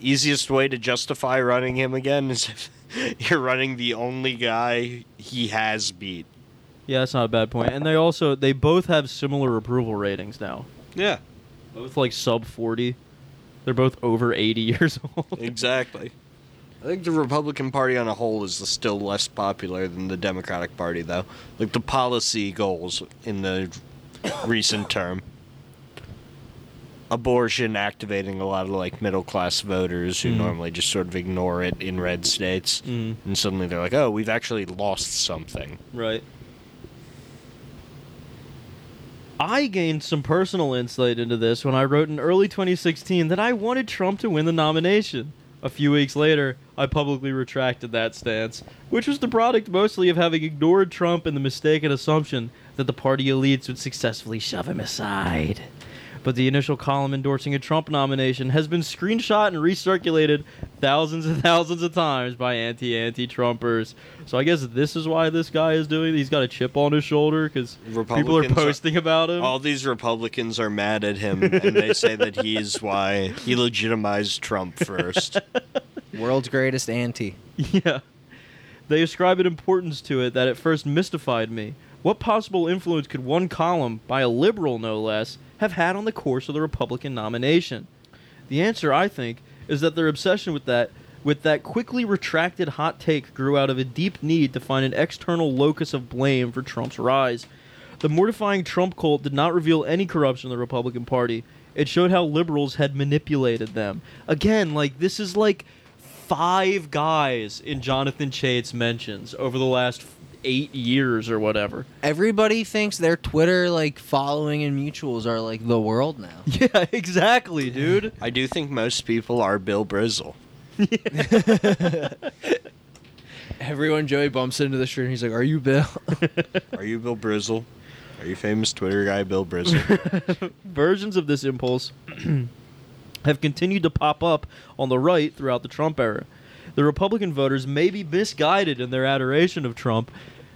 Easiest way to justify running him again is if you're running the only guy he has beat. Yeah, that's not a bad point. And they also they both have similar approval ratings now. Yeah, Both like sub 40. They're both over 80 years old. exactly. I think the Republican Party on a whole is still less popular than the Democratic Party, though. Like the policy goals in the recent term. Abortion activating a lot of like middle class voters who Mm. normally just sort of ignore it in red states. Mm, And suddenly they're like, oh, we've actually lost something. right. I gained some personal insight into this when I wrote in early 2016 that I wanted Trump to win the nomination. A few weeks later, I publicly retracted that stance, which was the product mostly of having ignored Trump and the mistaken assumption that the party elites would successfully shove him aside. But the initial column endorsing a Trump nomination has been screenshot and recirculated thousands and thousands of times by anti-anti-Trumpers. So I guess this is why this guy is doing. He's got a chip on his shoulder because people are Republicans are- posting about him. All these Republicans are mad at him, and they say that he's why he legitimized Trump first. World's greatest anti. Yeah. They ascribe an importance to it that at first mystified me. What possible influence could one column, by a liberal no less, have had on the course of the Republican nomination? The answer, I think, is that their obsession with that with that quickly retracted hot take grew out of a deep need to find an external locus of blame for Trump's rise. The mortifying Trump cult did not reveal any corruption in the Republican Party. It showed how liberals had manipulated them. Again, like this is like five guys in Jonathan Chait's mentions over the last eight years or whatever. Everybody thinks their Twitter like following and mutuals are like the world now. Yeah, exactly, dude. I do think most people are Bill Brizzle. Everyone Joey bumps into the street and he's like, "Are you Bill?" Are you Bill Brizzle? Are you famous Twitter guy Bill Brizzle? Versions of this impulse have continued to pop up on the right throughout the Trump era. The Republican voters may be misguided in their adoration of Trump,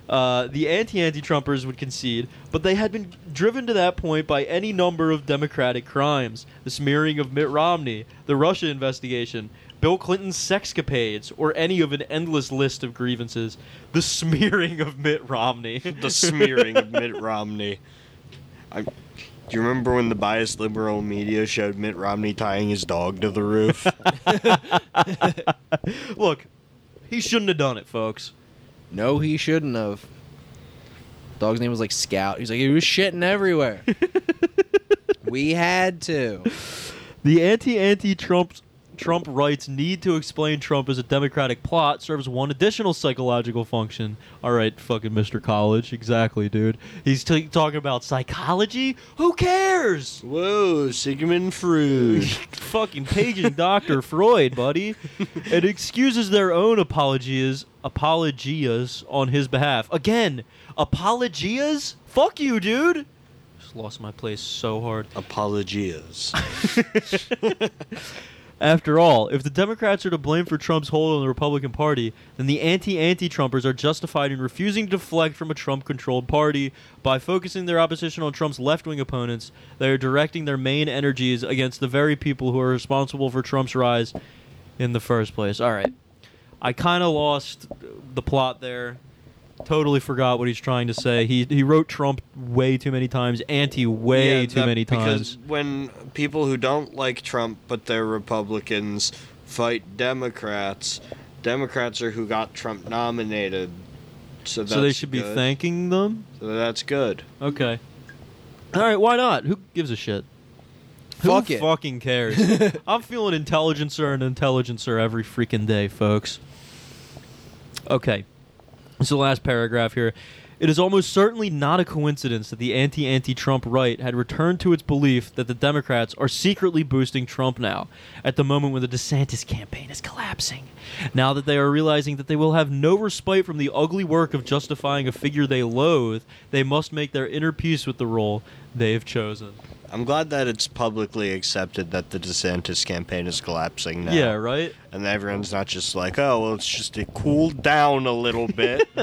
uh, the anti-anti-Trumpers would concede, but they had been driven to that point by any number of Democratic crimes: the smearing of Mitt Romney, the Russia investigation, Bill Clinton's sexcapades, or any of an endless list of grievances. The smearing of Mitt Romney. the smearing of Mitt Romney. I, do you remember when the biased liberal media showed Mitt Romney tying his dog to the roof? Look, he shouldn't have done it, folks. No, he shouldn't have. Dog's name was like Scout. He's like, he was shitting everywhere. we had to. The anti-anti-Trump Trump writes need to explain Trump as a Democratic plot serves one additional psychological function. All right, fucking Mr. College, exactly, dude. He's t- talking about psychology. Who cares? Whoa, Sigmund Freud. fucking paging Dr. Freud, buddy. It excuses their own apologias, apologias on his behalf. Again, apologias? Fuck you, dude. Just lost my place so hard. Apologias. After all, if the Democrats are to blame for Trump's hold on the Republican Party, then the anti-anti-Trumpers are justified in refusing to deflect from a Trump-controlled party by focusing their opposition on Trump's left-wing opponents. They are directing their main energies against the very people who are responsible for Trump's rise in the first place. All right. I kind of lost the plot there. Totally forgot what he's trying to say. He he wrote Trump way too many times, anti way Yeah, too that- many Because times. when people who don't like Trump but they're Republicans fight Democrats, Democrats are who got Trump nominated. So that's So they should be thanking them. So that's good. Okay. All right, why not? Who gives a shit? Fuck Who it. fucking cares? I'm feeling intelligencer and intelligencer every freaking day, folks. Okay. This is the last paragraph here. It is almost certainly not a coincidence that the anti anti Trump right had returned to its belief that the Democrats are secretly boosting Trump now, at the moment when the DeSantis campaign is collapsing. Now that they are realizing that they will have no respite from the ugly work of justifying a figure they loathe, they must make their inner peace with the role they have chosen. I'm glad that it's publicly accepted that the DeSantis campaign is collapsing now. Yeah, right? And everyone's not just like, oh, well, it's just it cooled down a little bit.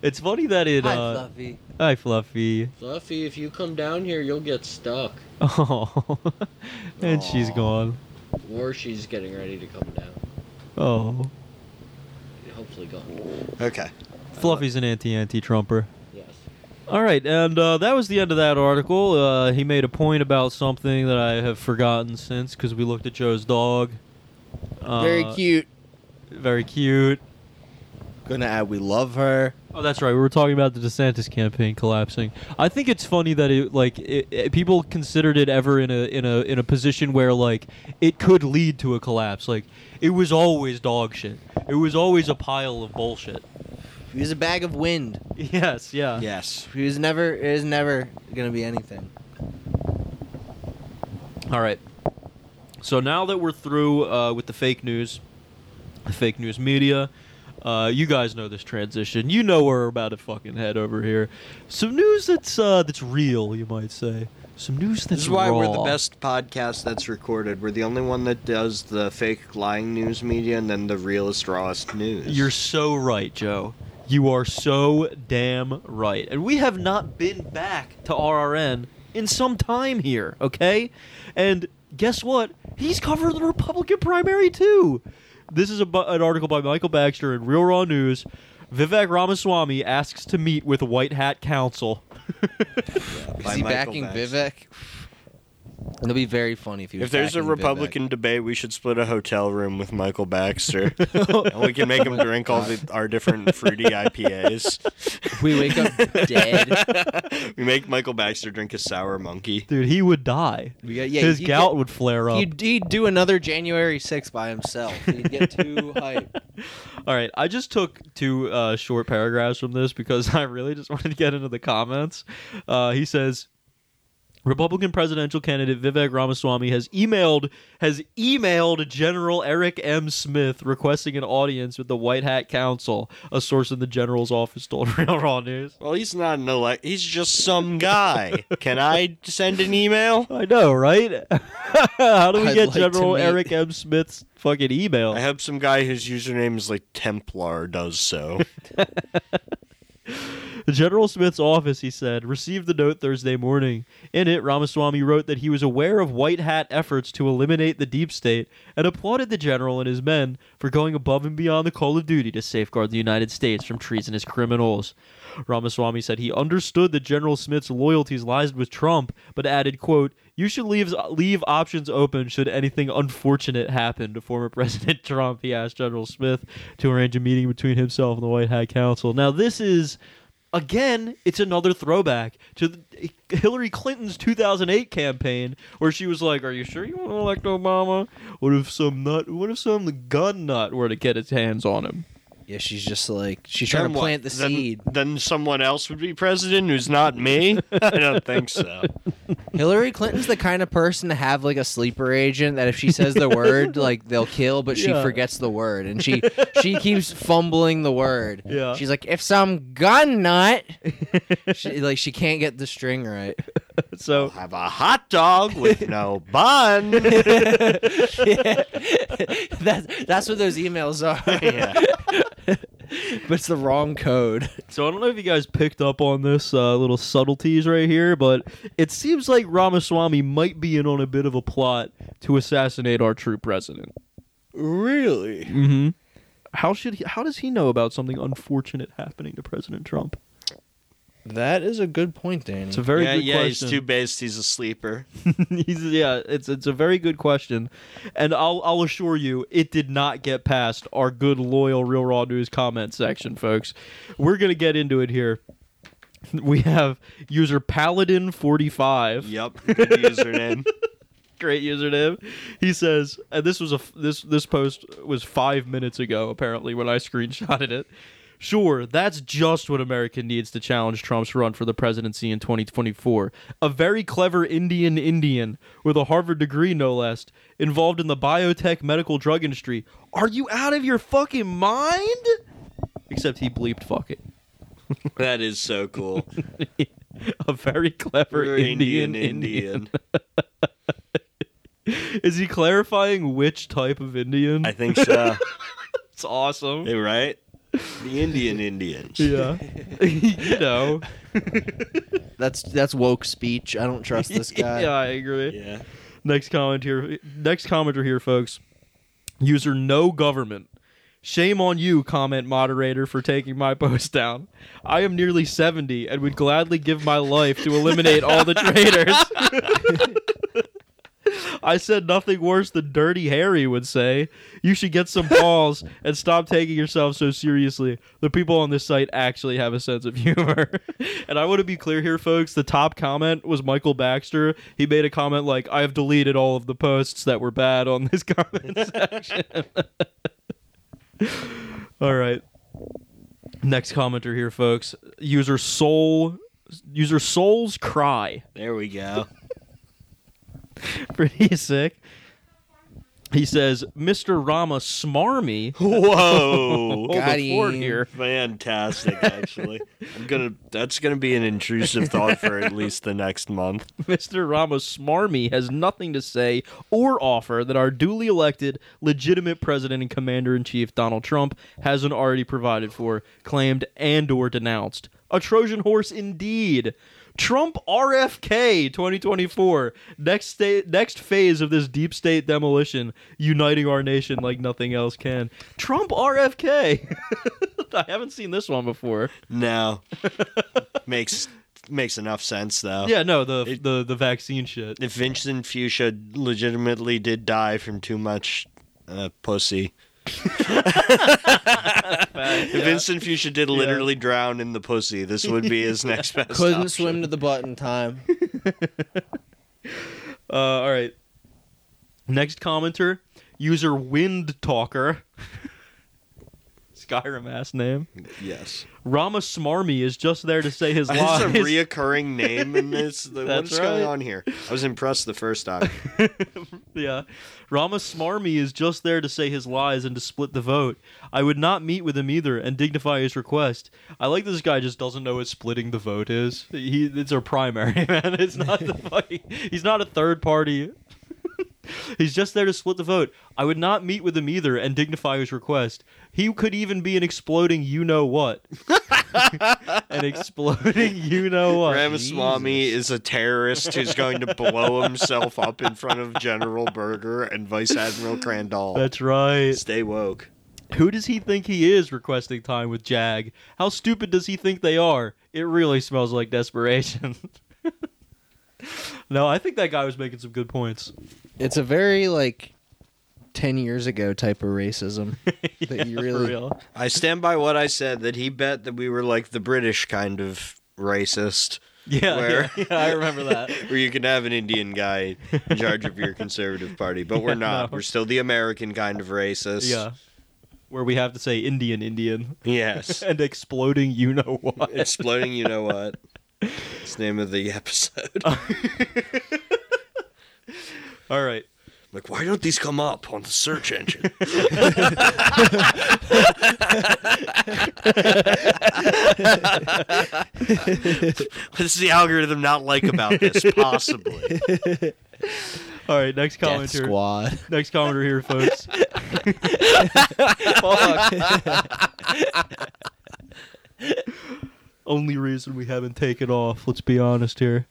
it's funny that it. Hi, uh, Fluffy. Hi, Fluffy. Fluffy, if you come down here, you'll get stuck. Oh, and she's gone. Or she's getting ready to come down. Oh, Hopefully gone. okay. Fluffy's an anti-anti Trumper. Yes. All right, and uh, that was the end of that article. Uh, he made a point about something that I have forgotten since because we looked at Joe's dog. Uh, Very cute. Very cute. Gonna add, we love her. Oh, that's right. We were talking about the DeSantis campaign collapsing. I think it's funny that it like it, it- people considered it ever in a in a in a position where like it could lead to a collapse. Like it was always dog shit. It was always a pile of bullshit. He was a bag of wind. Yes, yeah. Yes. He was never. It is never gonna be anything. All right. So now that we're through uh, with the fake news, the fake news media, uh, you guys know this transition. You know where we're about to fucking head over here. Some news that's uh, that's real, you might say. Some news that's This is why we're the best podcast that's recorded. We're the only one that does the fake lying news media and then the realest, rawest news. You're so right, Joe. You are so damn right. And we have not been back to RRN in some time here, okay? And guess what? He's covered the Republican primary too. This is a, an article by Michael Baxter in Real Raw News. Vivek Ramaswamy asks to meet with White Hat Council. Is he Michael backing Baxter. Vivek? It'll be very funny if he was If there's a Republican debate, we should split a hotel room with Michael Baxter, and we can make him drink all the, our different fruity IPAs. We wake up dead. we make Michael Baxter drink a sour monkey. Dude, he would die. We got, yeah, His he'd gout get- would flare up. He'd, he'd do another January 6th by himself. He'd get too hype. All right, I just took two uh, short paragraphs from this because I really just wanted to get into the comments. Uh, he says, Republican presidential candidate Vivek Ramaswamy has emailed has emailed General Eric M. Smith requesting an audience with the White Hat Council. A source in the general's office told Real Raw News. Well, he's not an elect. He's just some guy. Can I send an email? I know, right? How do we I'd get like General Eric M. Smith's fucking email? I hope some guy whose username is like Templar does so. General Smith's office, he said, received the note Thursday morning. In it, Ramaswamy wrote that he was aware of white hat efforts to eliminate the deep state and applauded the general and his men for going above and beyond the call of duty to safeguard the United States from treasonous criminals. Ramaswamy said he understood that General Smith's loyalties lies with Trump, but added, quote, you should leave leave options open should anything unfortunate happen to former President Trump. He asked General Smith to arrange a meeting between himself and the White Hat Council. Now, this is again, it's another throwback to the, Hillary Clinton's 2008 campaign, where she was like, "Are you sure you want to elect Obama? What if some nut? What if some gun nut were to get his hands on him?" Yeah, she's just like she's trying Then to what? plant the Then- seed. Then someone else would be president who's not me? I don't think so. Hillary Clinton's the kind of person to have like a sleeper agent that if she says the word, like they'll kill, but she Yeah. forgets the word and she she keeps fumbling the word. Yeah. She's like, if some gun nut, she, like she can't get the string right. So Have a hot dog with no bun. that's that's what those emails are. yeah. but it's the wrong code. So I don't know if you guys picked up on this uh, little subtleties right here, but it seems like Ramaswamy might be in on a bit of a plot to assassinate our true president. Really? Mm-hmm. How should he? How does he know about something unfortunate happening to President Trump? That is a good point, Danny. It's a very yeah, good yeah, question. he's too based. He's a sleeper. He's- yeah, it's it's a very good question, and I'll I'll assure you, it did not get past our good loyal Real Raw News comment section, folks. We're gonna get into it here. We have user Paladin forty five. Yep. Good username. great username. He says, and this was a this this post was five minutes ago apparently when I screenshotted it. Sure, that's just what America needs to challenge Trump's run for the presidency in 2024. A very clever Indian Indian with a Harvard degree, no less, involved in the biotech medical drug industry. Are you out of your fucking mind? Except he bleeped fuck it. That is so cool. a very clever We're Indian Indian. Indian. Is he clarifying which type of Indian? I think so. It's awesome. Hey, right? The Indian Indians. Yeah. you know. That's that's woke speech. I don't trust this guy. yeah, I agree. Yeah. Next comment here. Next commenter here, folks. User no government. Shame on you, comment moderator, for taking my post down. I am nearly 70 and would gladly give my life to eliminate all the traitors. I said nothing worse than Dirty Harry would say. You should get some balls and stop taking yourself so seriously. The people on this site actually have a sense of humor. and I want to be clear here, folks. The top comment was Michael Baxter. He made a comment like, I have deleted all of the posts that were bad on this comment section. all right. Next commenter here, folks. User Soul. User Souls Cry. There we go. Pretty sick. He says, Mr. Rama smarmy. Whoa. Got the fort him. here. Fantastic, actually. I'm gonna. That's gonna be an intrusive thought for at least the next month. Mr. Rama smarmy has nothing to say or offer that our duly elected, legitimate president and commander in chief Donald Trump hasn't already provided for, claimed, and or denounced. A Trojan horse indeed. Trump RFK 2024. Next state next phase of this deep state demolition, uniting our nation like nothing else can. Trump RFK. I haven't seen this one before. No. makes makes enough sense though. Yeah, no, the It- the the vaccine shit. If Vincent Fuchsia legitimately did die from too much uh, pussy. If Vincent Fuchsia did literally drown in the pussy, this would be his next best. Couldn't option. swim to the butt in time. Uh, all right. Next commenter, user Wind Talker. Skyrim ass name. Yes. Rama Smarmy is just there to say his That's lies. a reoccurring name in this. What's going on here? I was impressed the first time. yeah. Rama Smarmy is just there to say his lies and to split the vote. I would not meet with him either and dignify his request. I like this guy just doesn't know what splitting the vote is. He it's our primary, man. It's not the fucking he's not a third party. he's just there to split the vote. I would not meet with him either and dignify his request. He could even be an exploding you know what. an exploding you know what. Ramaswamy is a terrorist who's going to blow himself up in front of General Berger and Vice Admiral Crandall. That's right. Stay woke. Who does he think he is requesting time with Jag? How stupid does he think they are? It really smells like desperation. no, I think that guy was making some good points. It's a very like ten years ago type of racism. That you really- real. I stand by what I said that he bet that we were like the British kind of racist, Yeah, Where- yeah, yeah, I remember that. where you can have an Indian guy in charge of your conservative party, but we're not. no. We're still the American kind of racist. Yeah. Where we have to say Indian Indian Yes. and exploding you know what. Exploding, you know what? It's the name of the episode. All right. like, why don't these come up on the search engine? What's the algorithm not like about this? Possibly. All right, next Death comment here. Squad. Next commenter here, folks. Only reason we haven't taken off, let's be honest here.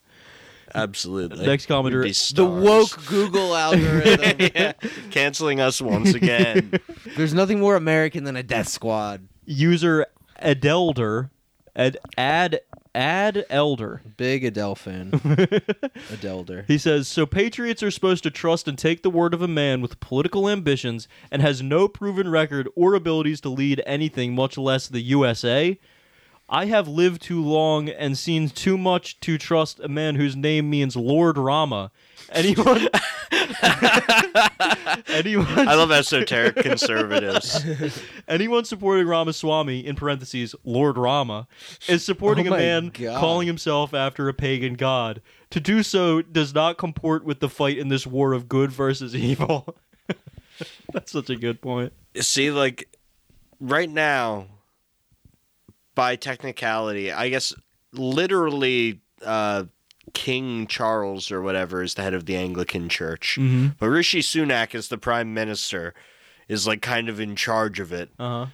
Absolutely. Next commenter. We'd The woke Google algorithm. yeah, canceling us once again. There's nothing more American than a death squad. User Adelder. Ad ad ad elder. Big Adele fan. Adelder. He says, so Patriots are supposed to trust and take the word of a man with political ambitions and has no proven record or abilities to lead anything, much less the USA. I have lived too long and seen too much to trust a man whose name means Lord Rama. Anyone? anyone? I love esoteric conservatives. Anyone supporting Ramaswamy, in parentheses, Lord Rama, is supporting Oh a man God. calling himself after a pagan god. To do so does not comport with the fight in this war of good versus evil. That's such a good point. See, like, right now, by technicality, I guess literally uh, King Charles or whatever is the head of the Anglican Church. Mm-hmm. But Rishi Sunak, as the prime minister, is like kind of in charge of it. Uh huh.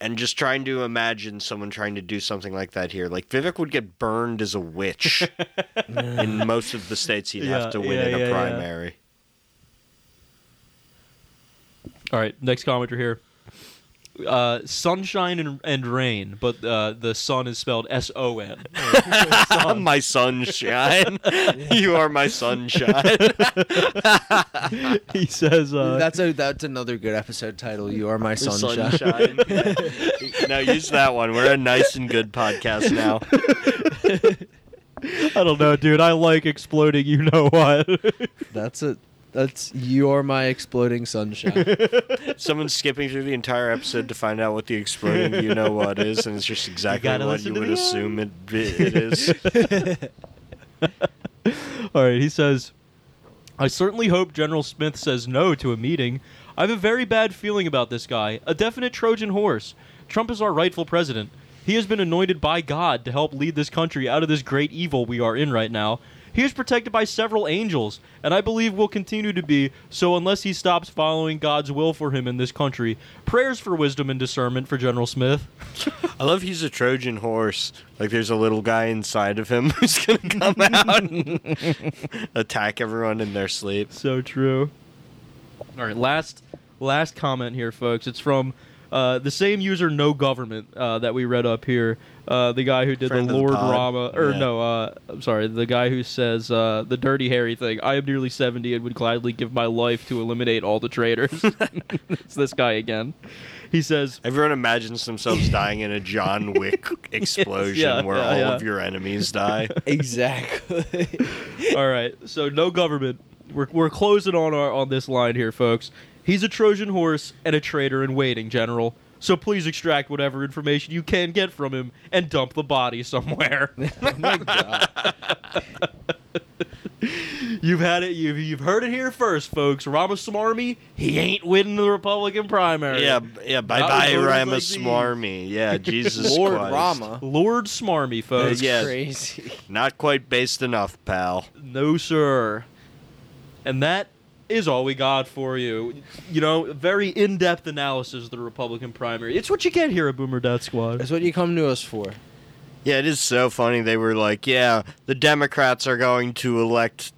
And just trying to imagine someone trying to do something like that here. Like, Vivek would get burned as a witch in most of the states he'd Yeah, have to win yeah, in a yeah. primary. All right, next commenter here. Uh, sunshine and, and rain, but uh, the sun is spelled S O N. my sunshine. you are my sunshine. He says, uh, that's a that's another good episode title. You are my sunshine. sunshine. now use that one. We're a nice and good podcast now. I don't know, dude. I like exploding. You know what? That's a that's you are my exploding sunshine. Someone's skipping through the entire episode to find out what the exploding you know what is, and it's just exactly gotta what listen you to would the assume it, it is. All right, he says, I certainly hope General Smith says no to a meeting. I have a very bad feeling about this guy, a definite Trojan horse. Trump is our rightful president. He has been anointed by God to help lead this country out of this great evil we are in right now. He is protected by several angels, and I believe will continue to be, so unless he stops following God's will for him in this country. Prayers for wisdom and discernment for General Smith. I love he's a Trojan horse. Like there's a little guy inside of him who's gonna come out and attack everyone in their sleep. So true. All right, last last comment here, folks. It's from uh, the same user, no government, uh, that we read up here. Uh, the guy who did Friend the of the Lord. Rama, or Yeah. no, uh, I'm sorry, the guy who says uh, the Dirty Harry thing. I am nearly 70 and would gladly give my life to eliminate all the traitors. it's this guy again. He says, Everyone imagines themselves dying in a John Wick explosion yeah, where yeah, all yeah. of your enemies die. exactly. All right, so no government. We're, we're closing on our on this line here, folks. He's a Trojan horse and a traitor in waiting, General. So please extract whatever information you can get from him and dump the body somewhere. oh my god. you've had it. You've, you've heard it here first, folks. Ramaswamy, he ain't winning the Republican primary. yeah, yeah. Bye Not bye, with voters like Ramaswamy. yeah, Jesus Lord Christ. Rama. Lord Smarmy, uh, folks. That's yeah. crazy. Not quite based enough, pal. No, sir. And that is all we got for you. You know, very in-depth analysis of the Republican primary. It's what you get here at Boomer Dad Squad. That's what you come to us for. Yeah, it is so funny. They were like, "Yeah, the Democrats are going to elect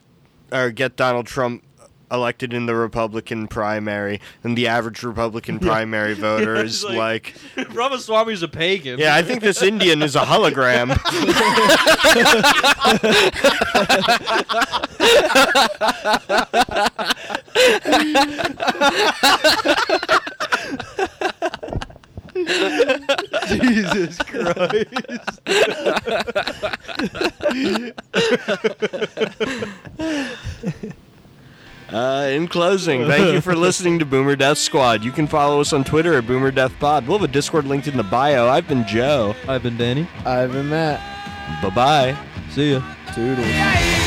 or get Donald Trump elected in the Republican primary," and the average Republican primary voter is like, like- Ramaswamy's a pagan. "Yeah, I think this Indian is a hologram." Jesus Christ. Uh, in closing, thank you for listening to Boomer Death Squad. You can follow us on Twitter at Boomer Death Pod. We'll have a Discord linked in the bio. I've been Joe. I've been Danny. I've been Matt. Bye bye. See ya. Toodles. Yeah,